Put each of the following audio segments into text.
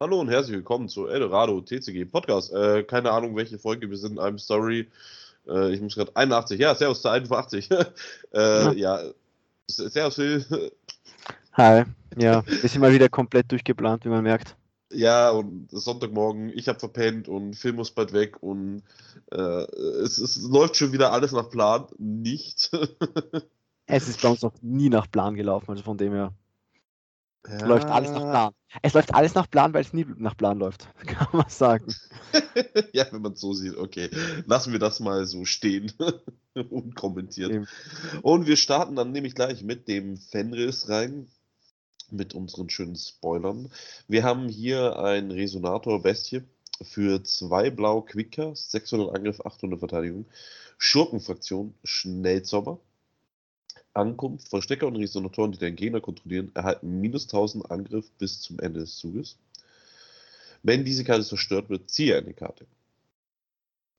Hallo und herzlich willkommen zu Eldorado TCG Podcast. Äh, keine Ahnung, welche Folge wir sind. I'm sorry. Äh, ich muss gerade 81. Ja, Servus zu 81. äh, ja, Servus Phil. Hi. Ja, wir sind mal wieder komplett durchgeplant, wie man merkt. Ja, und Sonntagmorgen, ich habe verpennt und Film muss bald weg und äh, es, es, läuft schon wieder alles nach Plan. Nicht. es ist bei uns noch nie nach Plan gelaufen, also von dem her. Ja. Läuft alles nach Plan. Es läuft alles nach Plan, weil es nie nach Plan läuft, kann man sagen. ja, wenn man es so sieht, okay. Lassen wir das mal so stehen. Unkommentiert. Eben. Und wir starten dann nämlich gleich mit dem Fenris rein mit unseren schönen Spoilern. Wir haben hier ein Resonator Bestie für zwei Blau Quicker, 600 Angriff, 800 Verteidigung, Schurkenfraktion, Schnellzauber, Ankunft, Verstecker und Resonatoren, die deinen Gegner kontrollieren, erhalten minus 1000 Angriff bis zum Ende des Zuges. Wenn diese Karte zerstört wird, ziehe eine Karte.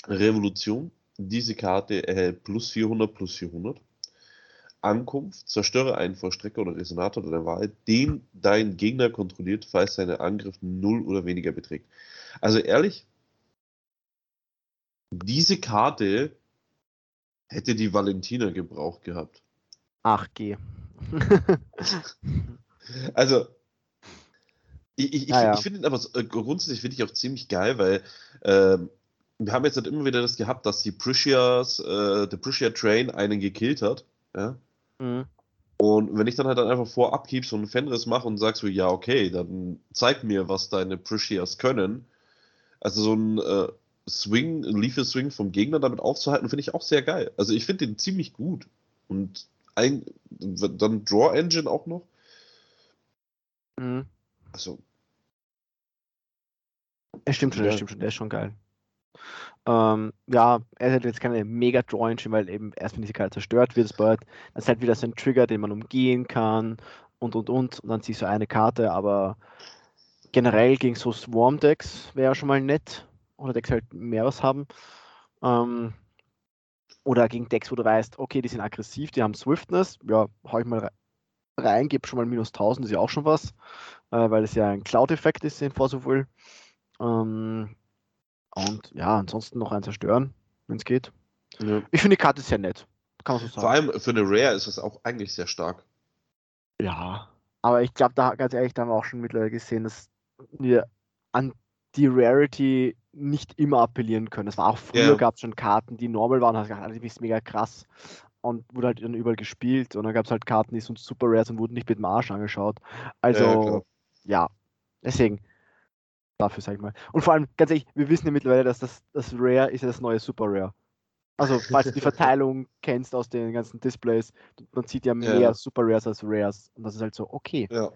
Revolution, diese Karte erhält plus 400 plus 400. Ankunft, zerstöre einen Vollstrecker oder Resonator deiner Wahl, den dein Gegner kontrolliert, falls sein Angriff 0 oder weniger beträgt. Also ehrlich, diese Karte hätte die Valentina gebraucht gehabt. Ach, geh. also, ich, ich, ja, ja. ich finde ihn aber äh, grundsätzlich finde ich auch ziemlich geil, weil äh, wir haben jetzt halt immer wieder das gehabt, dass die Precious, äh, der Precious Train einen gekillt hat. Ja? Mhm. Und wenn ich dann halt dann einfach vorab so einen Fenris mache und sagst so, ja, okay, dann zeig mir, was deine Prishias können. Also so ein äh, Swing, ein Lethal Swing vom Gegner damit aufzuhalten, finde ich auch sehr geil. Also ich finde den ziemlich gut. Und ein, dann Draw Engine auch noch. Mhm. Also. Es stimmt schon, ja. stimmt schon, der ist schon geil. Ähm, ja, er hat jetzt keine mega Draw Engine, weil eben erst wenn diese Karte zerstört wird, das ist halt wieder so ein Trigger, den man umgehen kann und und und. Und dann ziehst du eine Karte, aber generell gegen so Swarm-Decks wäre ja schon mal nett. Oder Decks halt mehr was haben. Ähm, oder gegen Decks, wo du weißt, okay, die sind aggressiv, die haben Swiftness, ja, hau ich mal rein, gebe schon mal minus 1000, ist ja auch schon was, äh, weil es ja ein Cloud-Effekt ist in Force Ähm, und ja, ansonsten noch ein zerstören, wenn es geht. Ja. Ich finde die Karte sehr nett. Kann man so sagen. Vor allem für eine Rare ist das auch eigentlich sehr stark. Ja, aber ich glaube, da ganz ehrlich, da haben wir auch schon mittlerweile gesehen, dass wir an die Rarity nicht immer appellieren können. Es war auch früher, yeah. gab es schon Karten, die normal waren, hast gedacht, ah, die ist mega krass und wurde halt dann überall gespielt und dann gab es halt Karten, die sind super rare und wurden nicht mit dem Arsch angeschaut. Also, ja, ja. deswegen, dafür sag ich mal. Und vor allem, ganz ehrlich, wir wissen ja mittlerweile, dass das, das Rare ist ja das neue Super Rare. Also, falls du die Verteilung kennst aus den ganzen Displays, man sieht ja mehr ja. Super Rares als Rares und das ist halt so, okay. Ja.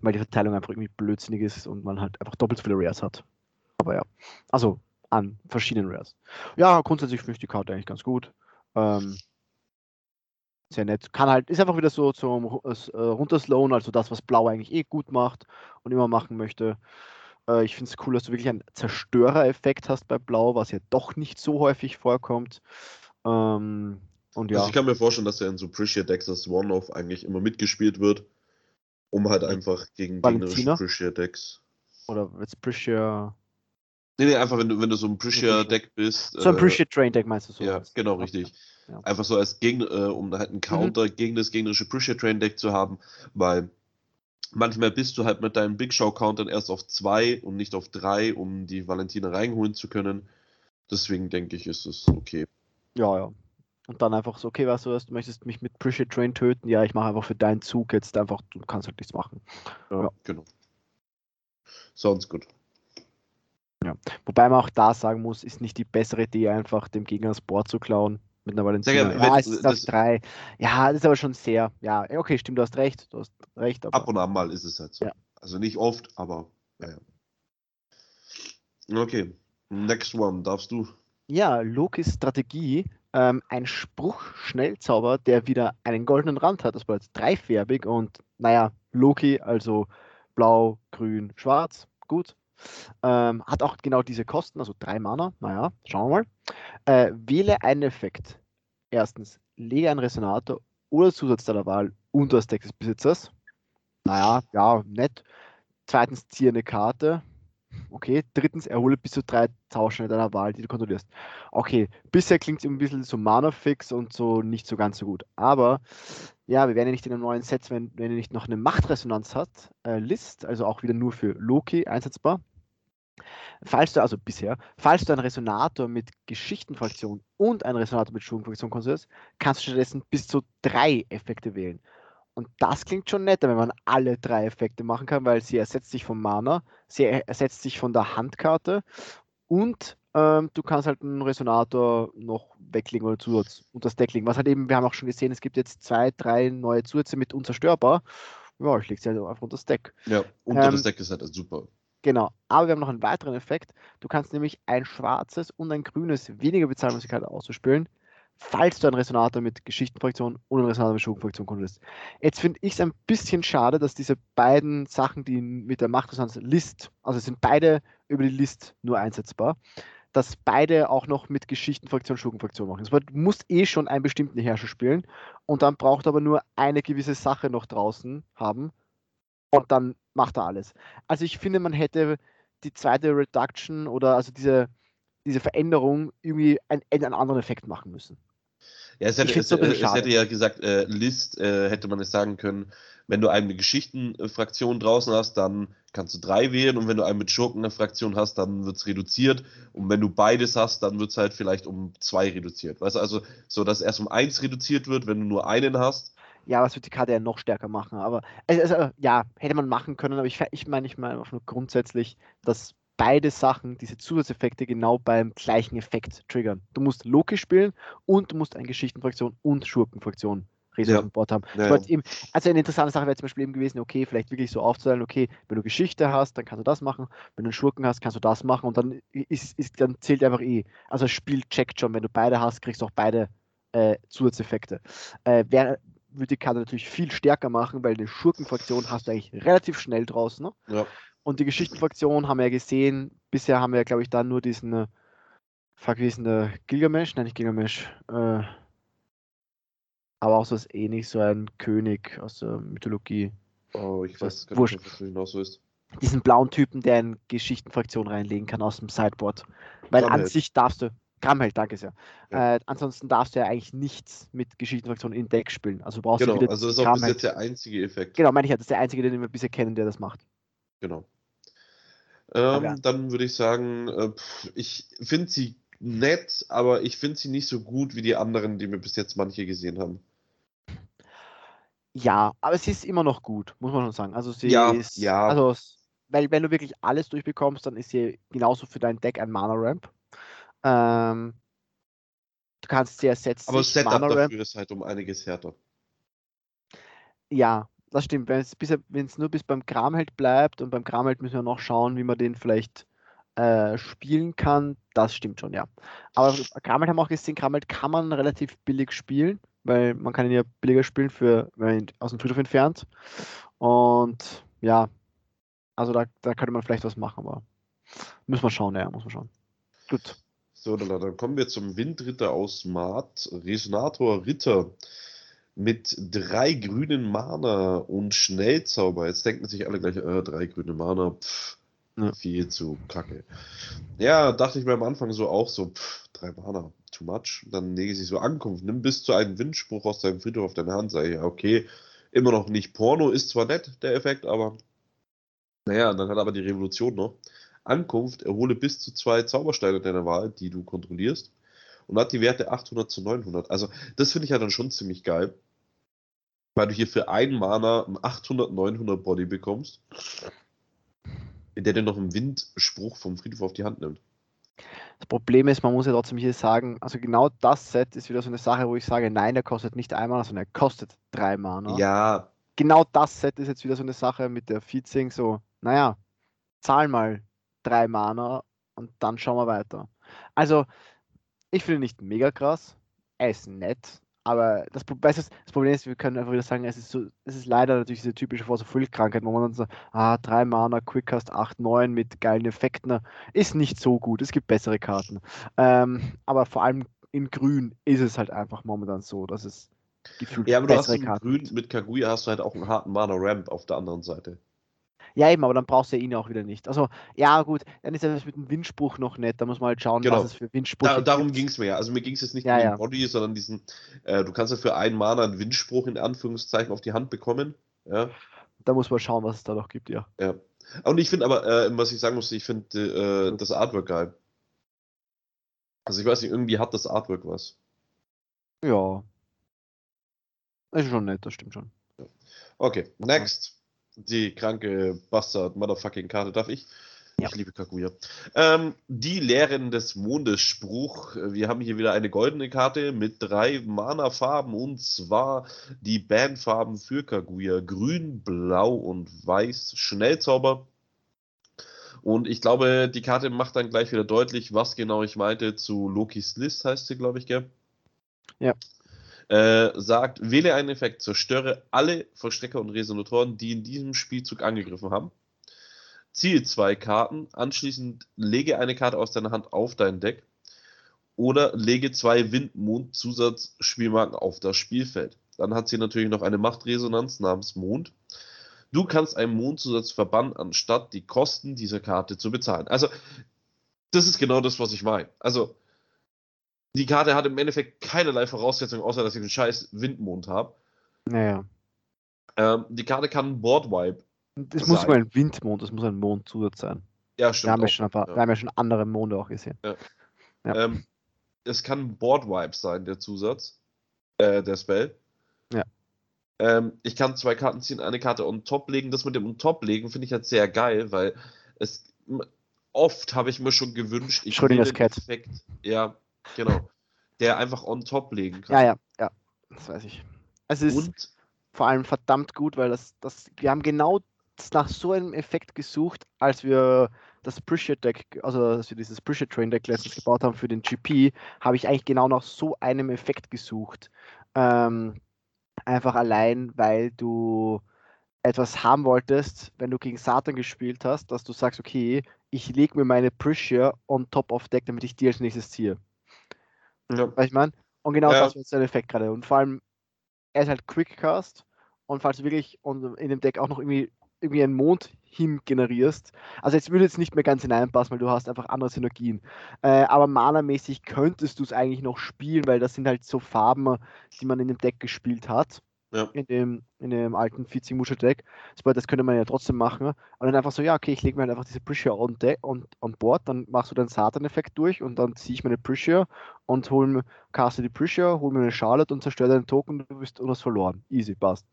Weil die Verteilung einfach irgendwie blödsinnig ist und man halt einfach doppelt so viele Rares hat. Aber ja, also an verschiedenen Rares. Ja, grundsätzlich finde ich die Karte eigentlich ganz gut. Ähm, sehr nett. Kann halt, ist einfach wieder so zum äh, Runterslowen, also das, was Blau eigentlich eh gut macht und immer machen möchte. Äh, ich finde es cool, dass du wirklich einen Zerstörer-Effekt hast bei Blau, was ja doch nicht so häufig vorkommt. Ähm, und ja. Also ich kann mir vorstellen, dass er in so Appreciate Decks das One-Off eigentlich immer mitgespielt wird, um halt einfach gegen gegnerische Appreciate Decks. Oder jetzt Appreciate. Nee, nee, einfach wenn du, wenn du so ein Appreciate-Deck bist. So ein Appreciate-Train-Deck meinst du so? Ja, genau, richtig. Ja. Einfach so als Gegner, äh, um halt einen mhm. Counter mhm. gegen das gegnerische Appreciate-Train-Deck zu haben, weil manchmal bist du halt mit deinem Big Show-Countern erst auf zwei und nicht auf drei, um die Valentina reinholen zu können. Deswegen denke ich, ist es okay. Ja, ja. Und dann einfach so, okay, weißt du was, du möchtest mich mit Appreciate Train töten? Ja, ich mache einfach für deinen Zug jetzt einfach, du kannst halt nichts machen. Ja, ja. genau. Sounds gut. Ja. Wobei man auch da sagen muss, ist nicht die bessere Idee, einfach dem Gegner das Board zu klauen. Mit einer Valentina. Ja, es ist auf drei. Ja, das ist aber schon sehr. Ja, okay, stimmt, du hast recht. Du hast recht ab und an mal ist es halt so. Ja. Also nicht oft, aber ja, ja. Okay, next one, darfst du. Ja, Lokis Strategie. Ähm, ein Spruch-Schnellzauber, der wieder einen goldenen Rand hat. Das war jetzt dreifärbig und naja, Loki, also blau, grün, schwarz. Gut, ähm, hat auch genau diese Kosten, also drei Mana. Naja, schauen wir mal. Äh, wähle einen Effekt. Erstens, lege einen Resonator oder Zusatz deiner Wahl unter das Deck des Besitzers. Naja, ja, nett. Zweitens, ziehe eine Karte. Okay. Drittens, erhole bis zu drei Tauschen deiner Wahl, die du kontrollierst. Okay. Bisher klingt es ein bisschen so Mana-Fix und so nicht so ganz so gut. Aber ja, wir werden ja nicht in einem neuen Set, wenn, wenn er nicht noch eine Machtresonanz hat, äh, List, also auch wieder nur für Loki einsetzbar. Falls du, also bisher, falls du einen Resonator mit Geschichtenfraktion und einen Resonator mit Schwungfraktion konstruierst, kannst du stattdessen bis zu drei Effekte wählen. Und das klingt schon netter, wenn man alle drei Effekte machen kann, weil sie ersetzt sich vom Mana, sie ersetzt sich von der Handkarte und ähm, du kannst halt einen Resonator noch weglegen oder Zusatz und das Deck legen. Was halt eben, wir haben auch schon gesehen, es gibt jetzt zwei, drei neue Zusätze mit unzerstörbar. Ja, ich lege sie halt einfach unter das Deck. Ja, unter ähm, das Deck ist halt super. Genau, aber wir haben noch einen weiteren Effekt. Du kannst nämlich ein schwarzes und ein grünes weniger Bezahlmöglichkeit auszuspielen, falls du einen Resonator mit Geschichtenfraktion und einen Resonator mit Schurkenfraktion konntest. Jetzt finde ich es ein bisschen schade, dass diese beiden Sachen, die mit der Machtresonanz List, also sind beide über die List nur einsetzbar, dass beide auch noch mit Geschichtenfraktion, Schurkenfraktion machen. Also, du musst eh schon einen bestimmten Herrscher spielen und dann braucht aber nur eine gewisse Sache noch draußen haben und dann macht er alles. Also ich finde, man hätte die zweite Reduction oder also diese, diese Veränderung irgendwie einen, einen anderen Effekt machen müssen. Ja, es hätte, es, so es hätte ja gesagt, äh, List äh, hätte man es sagen können, wenn du eine Geschichtenfraktion draußen hast, dann kannst du drei wählen und wenn du einen mit Schurkenfraktion hast, dann wird es reduziert und wenn du beides hast, dann wird es halt vielleicht um zwei reduziert. Weißt du, also so, dass erst um eins reduziert wird, wenn du nur einen hast ja, was wird die Karte ja noch stärker machen. Aber also, ja, hätte man machen können, aber ich, ich meine, ich meine auch nur grundsätzlich, dass beide Sachen, diese Zusatzeffekte, genau beim gleichen Effekt triggern. Du musst Loki spielen und du musst eine Geschichtenfraktion und Schurkenfraktion Ressourcen ja. Bord haben. Ja, ja. Eben, also eine interessante Sache wäre zum Beispiel eben gewesen, okay, vielleicht wirklich so aufzuteilen, okay, wenn du Geschichte hast, dann kannst du das machen, wenn du einen Schurken hast, kannst du das machen und dann ist, ist dann zählt einfach eh. Also das Spiel checkt schon, wenn du beide hast, kriegst du auch beide äh, Zusatzeffekte. Äh, wär, würde die Karte natürlich viel stärker machen, weil eine Schurkenfraktion hast du eigentlich relativ schnell draußen. Ne? Ja. Und die Geschichtenfraktion haben wir ja gesehen, bisher haben wir glaube ich, da nur diesen, äh, fuck, wie ist denn der Gilgamesh? Nein, nicht Gilgamesh. Äh, aber auch so ist ähnlich, so ein König aus der Mythologie. Oh, ich weiß gar nicht, was genau so ist. Diesen blauen Typen, der in Geschichtenfraktion reinlegen kann aus dem Sideboard. Weil Damit. an sich darfst du, Kramheld, danke sehr. Ja. Äh, ansonsten darfst du ja eigentlich nichts mit Geschichtenfraktionen in Deck spielen. Also brauchst genau, du wieder also das ist auch bis jetzt der einzige Effekt. Genau, meine ich ja, das ist der einzige, den wir bisher kennen, der das macht. Genau. Ähm, ja. Dann würde ich sagen, äh, ich finde sie nett, aber ich finde sie nicht so gut wie die anderen, die wir bis jetzt manche gesehen haben. Ja, aber sie ist immer noch gut, muss man schon sagen. Also sie ja, ist, ja. also weil wenn du wirklich alles durchbekommst, dann ist sie genauso für dein Deck ein Mana Ramp. Ähm, du kannst sie ersetzen. Aber das Setup dafür ist halt um einiges härter. Ja, das stimmt. Wenn es nur bis beim Kramheld bleibt und beim Kramheld müssen wir noch schauen, wie man den vielleicht äh, spielen kann, das stimmt schon, ja. Aber Kramheld haben wir auch gesehen, Kramheld kann man relativ billig spielen, weil man kann ihn ja billiger spielen, für, wenn man ihn aus dem Friedhof entfernt. Und ja, also da, da könnte man vielleicht was machen, aber muss man schauen, ja, muss man schauen. Gut. So, dann kommen wir zum Windritter aus Smart. Resonator Ritter mit drei grünen Mana und Schnellzauber. Jetzt denken sich alle gleich, äh, drei grüne Mana, pff, ja. viel zu kacke. Ja, dachte ich mir am Anfang so auch so, pff, drei Mana, too much. Dann lege ich so Ankunft, nimm bis zu einem Windspruch aus deinem Friedhof auf deine Hand, sage ich, ja, okay, immer noch nicht Porno, ist zwar nett, der Effekt, aber naja, dann hat aber die Revolution noch. Ankunft erhole bis zu zwei Zaubersteine deiner Wahl, die du kontrollierst. Und hat die Werte 800 zu 900. Also, das finde ich ja dann schon ziemlich geil. Weil du hier für einen Mana 800, 900 Body bekommst. Der dir noch einen Windspruch vom Friedhof auf die Hand nimmt. Das Problem ist, man muss ja trotzdem hier sagen, also genau das Set ist wieder so eine Sache, wo ich sage, nein, der kostet nicht einmal, sondern er kostet drei Mana. Ja. Genau das Set ist jetzt wieder so eine Sache mit der Feedzing, so, naja, zahl mal drei Mana und dann schauen wir weiter. Also, ich finde nicht mega krass. Er ist nett, aber das, das, Problem ist, wir können einfach wieder sagen, es ist, so, es ist leider natürlich diese typische Force of Krankheit, wo man dann so, ah, drei Mana, Quickcast 8, 9 mit geilen Effekten, ist nicht so gut. Es gibt bessere Karten. Ähm, aber vor allem in Grün ist es halt einfach momentan so, dass es gefühlt ja, aber du hast in Grün mit Kaguya hast du halt auch einen harten Mana Ramp auf der anderen Seite. Ja, eben, aber dann brauchst du ihn auch wieder nicht. Also, ja, gut, dann ist das mit dem Windspruch noch nett. Da muss man halt schauen, Genau. was es für Windsprüche Da, darum ging es mir ja. Also mir ging es jetzt nicht Ja, um ja. den Body, sondern diesen, äh, du kannst ja für einen Mana einen Windspruch in Anführungszeichen auf die Hand bekommen. Ja. Da muss man schauen, was es da noch gibt, ja. ja. Und ich finde aber, äh, was ich sagen muss, ich finde äh, das Artwork geil. Also ich weiß nicht, irgendwie hat das Artwork was. Ja. Das ist schon nett, das stimmt schon. Okay, next. Die kranke Bastard Motherfucking Karte darf ich. Ja. Ich liebe Kaguya. Ähm, die Lehren des Mondes Spruch. Wir haben hier wieder eine goldene Karte mit drei Mana-Farben und zwar die Bandfarben für Kaguya. Grün, Blau und Weiß. Schnellzauber. Und ich glaube, die Karte macht dann gleich wieder deutlich, was genau ich meinte zu Lokis List, heißt sie, glaube ich, gell? Ja. Äh, sagt, wähle einen Effekt, zerstöre alle Vollstrecker und Resonatoren, die in diesem Spielzug angegriffen haben. Ziehe zwei Karten, anschließend lege eine Karte aus deiner Hand auf dein Deck oder lege zwei Wind-Mond-Zusatzspielmarken auf das Spielfeld. Dann hat sie natürlich noch eine Machtresonanz namens Mond. Du kannst einen Mondzusatz verbannen, anstatt die Kosten dieser Karte zu bezahlen. Also, das ist genau das, was ich meine. Also, die Karte hat im Endeffekt keinerlei Voraussetzungen, außer dass ich einen scheiß Windmond habe. Naja. Ähm, die Karte kann Boardwipe. Das muss mal ein Windmond, das muss ein Mondzusatz sein. Ja, Wir stimmt. haben, ja auch, schon ein paar, ja. wir haben ja schon andere Monde auch gesehen. Ja. Ähm, es kann Boardwipe sein, der Zusatz. Äh, der Spell. Ja. Ähm, ich kann zwei Karten ziehen, eine Karte on top legen. Das mit dem on top legen finde ich halt sehr geil, weil es oft habe ich mir schon gewünscht, ich will den Cat. Effekt, ja, genau, der einfach on top legen kann. ja, ja, ja. Das weiß ich. Es ist Und vor allem verdammt gut, weil das, das, wir haben genau nach so einem Effekt gesucht, als wir das Appreciate Deck, also als wir dieses Appreciate Train Deck letztens gebaut haben für den GP, habe ich eigentlich genau nach so einem Effekt gesucht. Ähm, einfach allein, weil du etwas haben wolltest, wenn du gegen Satan gespielt hast, dass du sagst, okay, ich lege mir meine Appreciate on top of Deck, damit ich die als nächstes ziehe. Ja, du, ich meine? Und genau Ja. das ist der Effekt gerade. Und vor allem, er ist halt Quickcast. Und falls du wirklich und in dem Deck auch noch irgendwie, irgendwie einen Mond hin generierst, also jetzt würde jetzt nicht mehr ganz hineinpassen, weil du hast einfach andere Synergien. Äh, aber Mana-mäßig könntest du es eigentlich noch spielen, weil das sind halt so Farben, die man in dem Deck gespielt hat. Ja. In dem, in dem alten 40 Musche Deck. So, Das könnte man ja trotzdem machen. Und dann einfach so, ja, okay, ich lege mir halt einfach diese Pressure on, deck, on, on board, dann machst du den Satan-Effekt durch und dann ziehe ich meine Pressure und hol mir, caste die Pressure, hol mir eine Charlotte und zerstöre deinen Token und du bist und hast verloren. Easy, passt.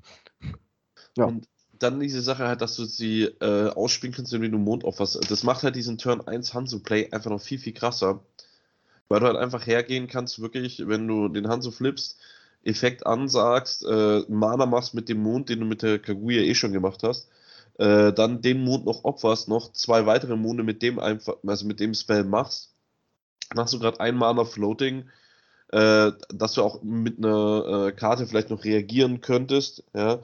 Ja. Und dann diese Sache halt, dass du sie äh, ausspielen kannst, wenn du Mond aufhast. Das macht halt diesen Turn 1 Hanzo-Play einfach noch viel, viel krasser. Weil du halt einfach hergehen kannst, wirklich, wenn du den Hanzo flippst, Effekt ansagst, äh, Mana machst mit dem Mond, den du mit der Kaguya eh schon gemacht hast, äh, dann den Mond noch opferst, noch zwei weitere Monde mit dem einfach, also mit dem Spell machst. Dann hast du gerade ein Mana Floating, äh, dass du auch mit einer äh, Karte vielleicht noch reagieren könntest, ja.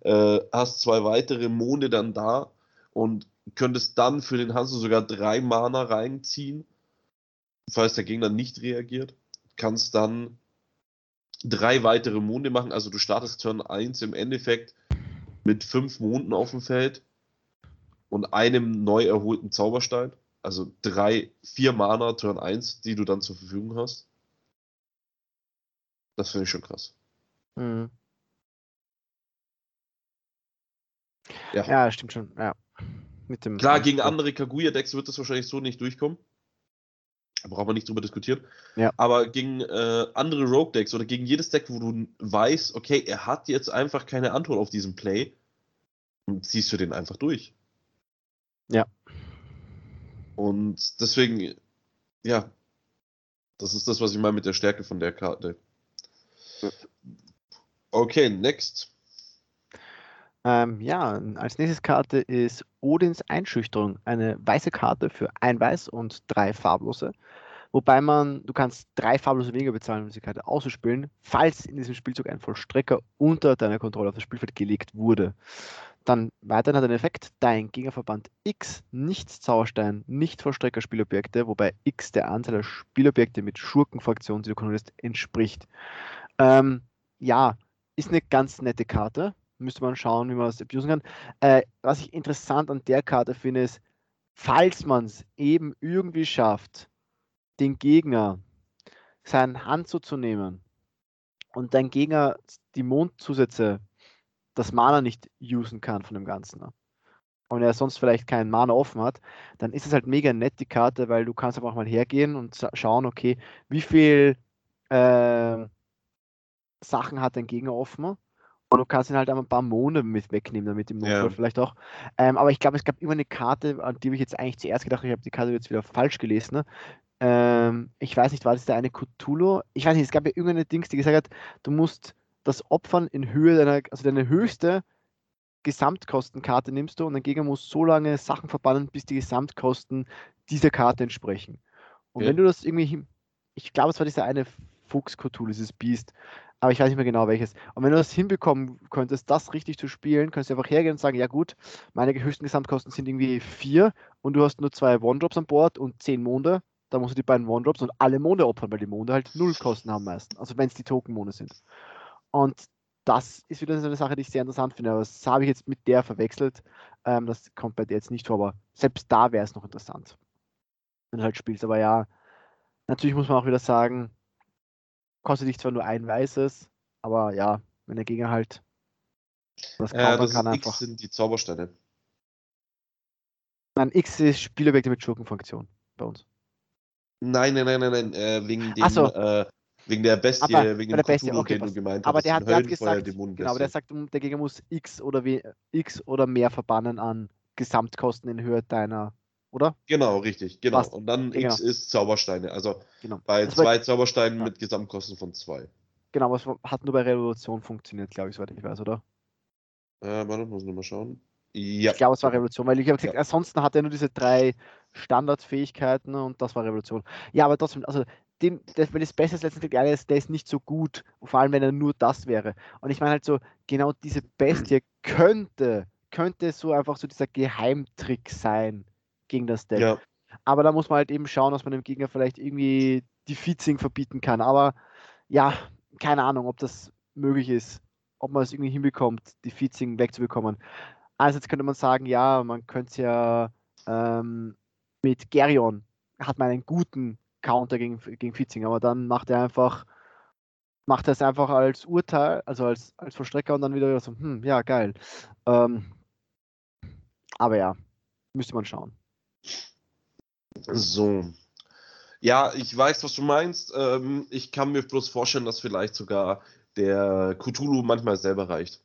Äh, hast zwei weitere Monde dann da und könntest dann für den Hanzo sogar drei Mana reinziehen, falls der Gegner nicht reagiert. Kannst dann drei weitere Monde machen, also du startest Turn 1 im Endeffekt mit fünf Monden auf dem Feld und einem neu erholten Zauberstein. Also drei, vier Mana Turn 1, die du dann zur Verfügung hast. Das finde ich schon krass. Mhm. Ja. Ja, stimmt schon. Ja. Mit dem Klar, gegen andere Kaguya-Decks wird das wahrscheinlich so nicht durchkommen. Da braucht man nicht drüber diskutieren. Ja. Aber gegen äh, andere Rogue-Decks oder gegen jedes Deck, wo du weißt, okay, er hat jetzt einfach keine Antwort auf diesen Play, ziehst du den einfach durch. Ja. Und deswegen, ja, das ist das, was ich meine mit der Stärke von der Karte. Okay, next. Ähm, ja, als nächstes Karte ist Odins Einschüchterung. Eine weiße Karte für ein Weiß und drei farblose. Wobei man, du kannst drei farblose weniger bezahlen, um diese Karte auszuspielen, falls in diesem Spielzug ein Vollstrecker unter deiner Kontrolle auf das Spielfeld gelegt wurde. Dann weiterhin hat den Effekt, dein Gegnerverband X, nicht Zauberstein, nicht Vollstrecker-Spielobjekte, wobei X der Anzahl der Spielobjekte mit Schurkenfraktionen, die du kontrollierst, entspricht. Ähm, ja, ist eine ganz nette Karte. Müsste man schauen, wie man das abusen kann. Äh, was ich interessant an der Karte finde, ist, falls man es eben irgendwie schafft, den Gegner seinen Hand zuzunehmen und dein Gegner die Mondzusätze, das Mana nicht usen kann von dem Ganzen, ne? und er sonst vielleicht keinen Mana offen hat, dann ist es halt mega nett, die Karte, weil du kannst einfach mal hergehen und schauen, okay, wie viel äh, Sachen hat dein Gegner offen und du kannst ihn halt ein paar Monde mit wegnehmen, damit im Notfall ja. vielleicht auch. Ähm, aber ich glaube, es gab immer eine Karte, an die habe ich jetzt eigentlich zuerst gedacht, ich habe die Karte jetzt wieder falsch gelesen. Ne? Ähm, ich weiß nicht, war das der eine Cthulhu? Ich weiß nicht, es gab ja irgendeine Dings, die gesagt hat, du musst das Opfern in Höhe deiner, also deine höchste Gesamtkostenkarte nimmst du und dein Gegner muss so lange Sachen verbannen, bis die Gesamtkosten dieser Karte entsprechen. Und ja. wenn du das irgendwie, ich glaube, es war dieser eine Fuchs Cthulhu, dieses Biest, aber ich weiß nicht mehr genau welches. Und wenn du das hinbekommen könntest, das richtig zu spielen, könntest du einfach hergehen und sagen, ja gut, meine höchsten Gesamtkosten sind irgendwie vier und du hast nur zwei One-Drops an Bord und zehn Monde, da musst du die beiden One-Drops und alle Monde opfern, weil die Monde halt null Kosten haben meistens. Also wenn es die Token-Monde sind. Und das ist wieder so eine Sache, die ich sehr interessant finde. Aber das habe ich jetzt mit der verwechselt. Ähm, das kommt bei der jetzt nicht vor, aber selbst da wäre es noch interessant, wenn du halt spielst. Aber ja, natürlich muss man auch wieder sagen, kostet dich zwar nur ein weißes, aber ja, wenn der Gegner halt das, äh, das kann einfach. X sind die Zaubersteine. Nein, X ist Spielobjekte mit Schurkenfunktion bei uns. Nein, nein, nein, nein, nein, äh, wegen dem, so. äh, wegen der Bestie, aber, wegen dem Bestie, okay, den du gemeint aber hast. Aber der hat, der hat gesagt, genau, aber der sagt, der Gegner muss X oder, w, X oder mehr verbannen an Gesamtkosten in Höhe deiner oder? Genau, richtig, genau. Passt. Und dann X genau. ist Zaubersteine. Also genau. bei das zwei Zaubersteinen ja. mit Gesamtkosten von zwei. Genau, es hat nur bei Revolution funktioniert, glaube ich, soweit ich weiß, oder? Äh, warte, muss ich nochmal schauen. Ja. Ich glaube, es war Revolution, weil ich habe gesagt, ja. ansonsten hat er nur diese drei Standardfähigkeiten und das war Revolution. Ja, aber trotzdem, also den, das, weil das Beste ist letztendlich der ist, der ist nicht so gut, vor allem wenn er nur das wäre. Und ich meine halt so, genau diese Bestie könnte, könnte so einfach so dieser Geheimtrick sein, gegen das Deck. Ja. Aber da muss man halt eben schauen, dass man dem Gegner vielleicht irgendwie die Featsing verbieten kann. Aber ja, keine Ahnung, ob das möglich ist, ob man es irgendwie hinbekommt, die Featsing wegzubekommen. Also jetzt könnte man sagen, ja, man könnte es ja ähm, mit Gerion hat man einen guten Counter gegen, gegen Featsing, aber dann macht er einfach macht er es einfach als Urteil, also als, als Vollstrecker und dann wieder so, hm, ja, geil. Ähm, aber ja, müsste man schauen. So. Ja, ich weiß, was du meinst. Ähm, ich kann mir bloß vorstellen, dass vielleicht sogar der Cthulhu manchmal selber reicht.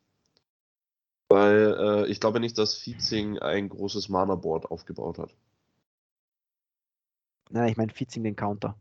Weil äh, ich glaube nicht, dass Featsing ein großes Mana-Board aufgebaut hat. Nein, ich meine Featsing den Counter.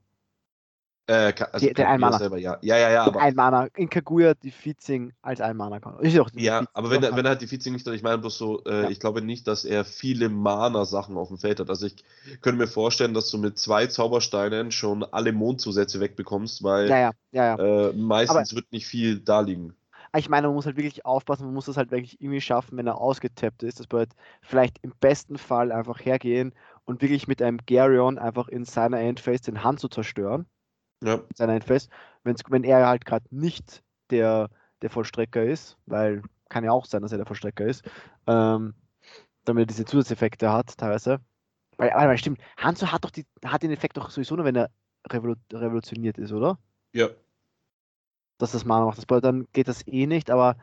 Äh, also die, der Einmaler. Selber, ja. Ja, ja, ja. Aber, Einmaler. In Kaguya die Featsing als Einmaler kann. Ist auch ja, aber wenn er, wenn er halt die Featsing nicht hat, ich meine bloß so, äh, ja. ich glaube nicht, dass er viele Mana-Sachen auf dem Feld hat. Also ich könnte mir vorstellen, dass du mit zwei Zaubersteinen schon alle Mondzusätze wegbekommst, weil ja, ja. Äh, meistens aber, wird nicht viel da liegen. Ich meine, man muss halt wirklich aufpassen, man muss das halt wirklich irgendwie schaffen, wenn er ausgetappt ist. Das bedeutet, vielleicht im besten Fall einfach hergehen und wirklich mit einem Garion einfach in seiner Endphase den Hand zu zerstören ja. sein Einfest. Wenn's, wenn er halt gerade nicht der, der Vollstrecker ist, weil kann ja auch sein, dass er der Vollstrecker ist, ähm, damit er diese Zusatzeffekte hat, teilweise. Weil, weil stimmt, Hanzo hat doch die, hat den Effekt doch sowieso nur, wenn er revolu revolutioniert ist, oder? Ja. Dass das Mana macht. Das bedeutet, dann geht das eh nicht, aber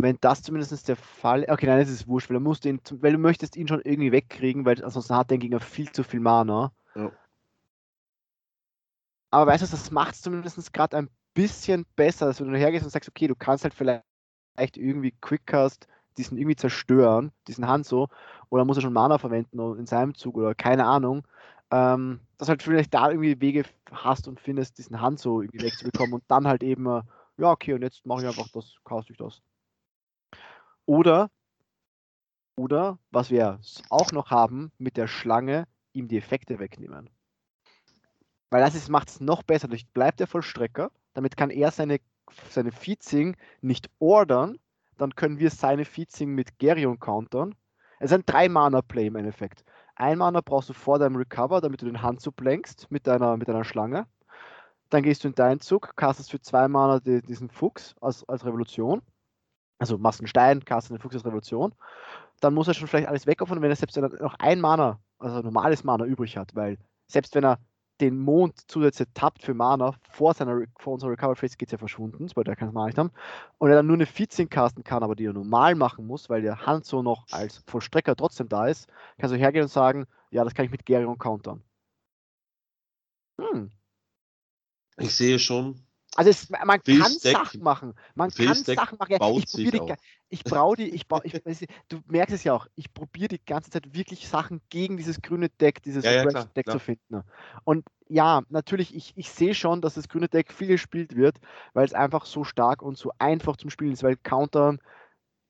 wenn das zumindest der Fall okay, nein, das ist wurscht, weil du, musst ihn, weil du möchtest ihn schon irgendwie wegkriegen, weil ansonsten hat der Gegner viel zu viel Mana. Ja. Aber weißt du, das macht es zumindest gerade ein bisschen besser, dass wenn du hergehst und sagst, okay, du kannst halt vielleicht irgendwie Quickcast diesen irgendwie zerstören, diesen Hanzo, oder muss er schon Mana verwenden in seinem Zug oder keine Ahnung, ähm, dass halt vielleicht da irgendwie Wege hast und findest, diesen Hanzo irgendwie wegzubekommen und dann halt eben, äh, ja, okay, und jetzt mache ich einfach das, kaufst ich das. Oder, oder, was wir auch noch haben, mit der Schlange ihm die Effekte wegnehmen. Weil das macht es noch besser. Dadurch bleibt er Vollstrecker. Damit kann er seine, seine Featsing nicht ordern. Dann können wir seine Featsing mit Gerion countern. Es ist ein 3-Mana-Play im Endeffekt. Ein Mana brauchst du vor deinem Recover, damit du den Handzug lenkst mit deiner, mit deiner Schlange. Dann gehst du in deinen Zug, castest für 2 Mana die, diesen Fuchs als, als Revolution. Also machst einen Stein, cast eine Fuchsrevolution, dann muss er schon vielleicht alles wegopfern, wenn er selbst noch ein Mana, also normales Mana übrig hat, weil selbst wenn er den Mond zusätzlich tappt für Mana, vor, seiner, vor unserer Recover Phase geht es ja verschwunden, weil der kann es mal nicht haben, und er dann nur eine 14 casten kann, aber die er normal machen muss, weil der Hanzo noch als Vollstrecker trotzdem da ist, kannst du hergehen und sagen, ja, das kann ich mit Gerion countern. Hm. Ich sehe schon, also es, man Phil kann Stack, Sachen machen. Man Phil kann Stack Sachen machen. Ja, ich probiere die, ich brauche die, ich brauche, ich, du merkst es ja auch, ich probiere die ganze Zeit wirklich Sachen gegen dieses grüne Deck, dieses ja, ja, klar, Deck klar. zu finden. Und ja, natürlich, ich, ich sehe schon, dass das grüne Deck viel gespielt wird, weil es einfach so stark und so einfach zum Spielen ist, weil Countern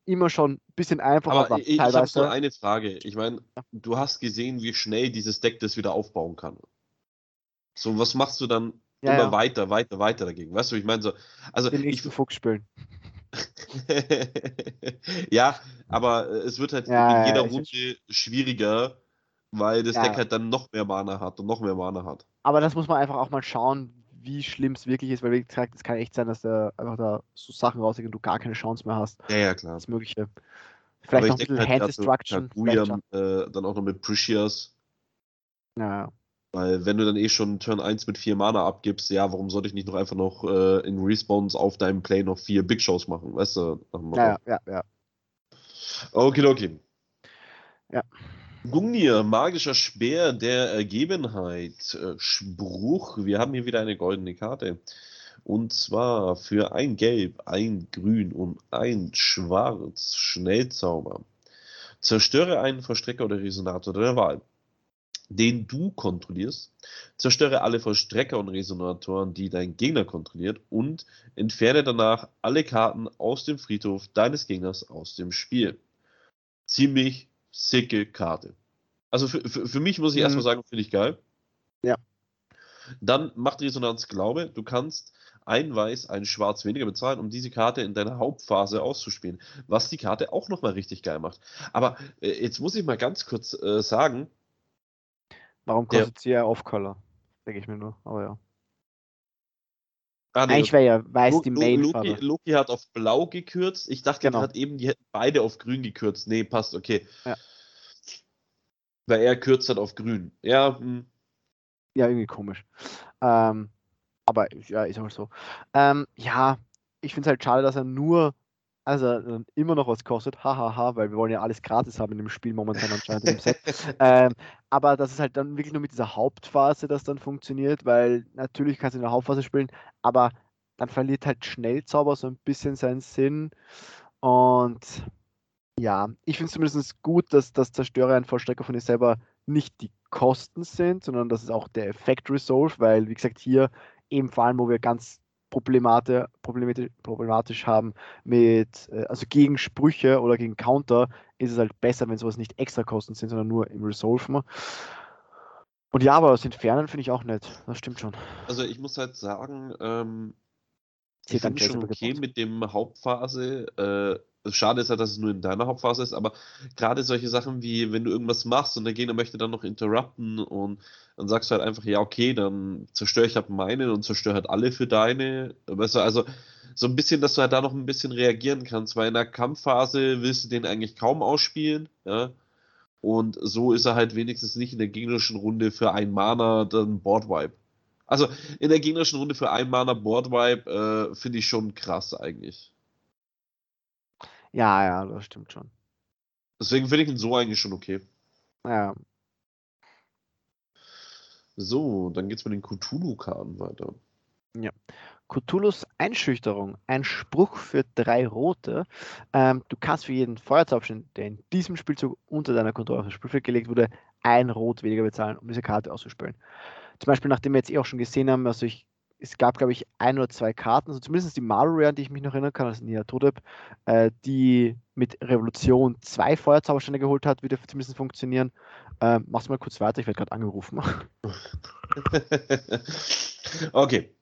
immer schon ein bisschen einfacher Aber war. Ich, ich habe nur eine Frage. Ich meine, du hast gesehen, wie schnell dieses Deck das wieder aufbauen kann. So, was machst du dann ja, immer ja. weiter, weiter, weiter dagegen. Weißt du, ich meine so. Also Den ich, Fuchs spielen. ja, aber äh, es wird halt ja, in jeder Runde schwieriger, weil das Deck halt dann noch mehr Mana hat und noch mehr Mana hat. Aber das muss man einfach auch mal schauen, wie schlimm es wirklich ist, weil wie gesagt, es kann echt sein, dass da einfach da so Sachen rausgehen und du gar keine Chance mehr hast. Ja, ja, klar. Das Mögliche. Vielleicht noch ein bisschen halt Hand Destruction. Halt äh, dann auch noch mit Precious. Ja. Weil wenn du dann eh schon Turn 1 mit 4 Mana abgibst, ja, warum sollte ich nicht noch einfach noch äh, in Respawns auf deinem Play noch 4 Big Shows machen, weißt du? Ja, ja, ja. Okay, okay. Ja. Gungnir, magischer Speer der Ergebenheit. Äh, Spruch, wir haben hier wieder eine goldene Karte. Und zwar für ein Gelb, ein Grün und ein Schwarz Schnellzauber. Zerstöre einen Verstrecker oder Resonator der Wahl den du kontrollierst, zerstöre alle Vollstrecker und Resonatoren, die dein Gegner kontrolliert und entferne danach alle Karten aus dem Friedhof deines Gegners aus dem Spiel. Ziemlich sicke Karte. Also für, für, für mich muss ich mhm. erstmal sagen, finde ich geil. Ja. Dann macht Resonanz Glaube, du kannst ein Weiß, ein Schwarz weniger bezahlen, um diese Karte in deiner Hauptphase auszuspielen. Was die Karte auch nochmal richtig geil macht. Aber äh, jetzt muss ich mal ganz kurz äh, sagen, Warum kostet ja. sie ja Off-Color? Denke ich mir nur, aber ja. Ah, nee, Eigentlich wäre ja weiß Lo die Main Loki, Loki, hat auf blau gekürzt. Ich dachte genau. gerade eben, die hätten beide auf grün gekürzt. Nee, passt, okay. Ja. Weil er kürzt hat auf grün. Ja, hm. Ja, irgendwie komisch. Ähm, aber ja, ist auch so. Ähm, ja, ich finde es halt schade, dass er nur also immer noch was kostet, hahaha, weil wir wollen ja alles gratis haben in dem Spiel momentan anscheinend im Set. ähm, aber das ist halt dann wirklich nur mit dieser Hauptphase, das dann funktioniert, weil natürlich kannst du in der Hauptphase spielen, aber dann verliert halt Schnellzauber so ein bisschen seinen Sinn. Und ja, ich finde es zumindest gut, dass das Zerstörer ein Vollstrecker von dir selber nicht die Kosten sind, sondern das ist auch der Effekt Resolve, weil wie gesagt hier eben vor allem, wo wir ganz problematisch, problematisch haben mit, äh, also gegen Sprüche oder gegen Counter, ist es halt besser, wenn sowas nicht extra Kosten sind, sondern nur im Resolven. Und ja, aber das Entfernen finde ich auch nett. Das stimmt schon. Also ich muss halt sagen, ähm, ich finde schon okay mit dem Hauptphase. Äh, Schade ist halt, dass es nur in deiner Hauptphase ist, aber gerade solche Sachen wie, wenn du irgendwas machst und der Gegner möchte dann noch interrupten und dann sagst du halt einfach, ja, okay, dann zerstöre ich halt meinen und zerstöre halt alle für deine. Weißt du, also so ein bisschen, dass du halt da noch ein bisschen reagieren kannst, weil in der Kampfphase willst du den eigentlich kaum ausspielen, ja. Und so ist er halt wenigstens nicht in der gegnerischen Runde für ein Mana dann Boardwipe. Also in der gegnerischen Runde für ein Mana Boardwipe äh, finde ich schon krass eigentlich. Ja, ja, das stimmt schon. Deswegen finde ich ihn so eigentlich schon okay. Ja. So, dann geht's mit den Cthulhu-Karten weiter. Ja. Cthulhus Einschüchterung, ein Spruch für drei rote. Ähm, du kannst für jeden Feuerzauberschein, der in diesem Spielzug unter deiner Kontrolle auf das Spielfeld gelegt wurde, ein Rot weniger bezahlen, um diese Karte auszuspielen. Zum Beispiel, nachdem wir jetzt eh auch schon gesehen haben, also ich es gab, glaube ich, ein oder zwei Karten, also zumindest die Mario an die ich mich noch erinnern kann, also Nia Todep, äh, die mit Revolution zwei Feuerzaubersteine geholt hat, würde zumindest funktionieren. Äh, mach's mal kurz weiter, ich werde gerade angerufen. okay.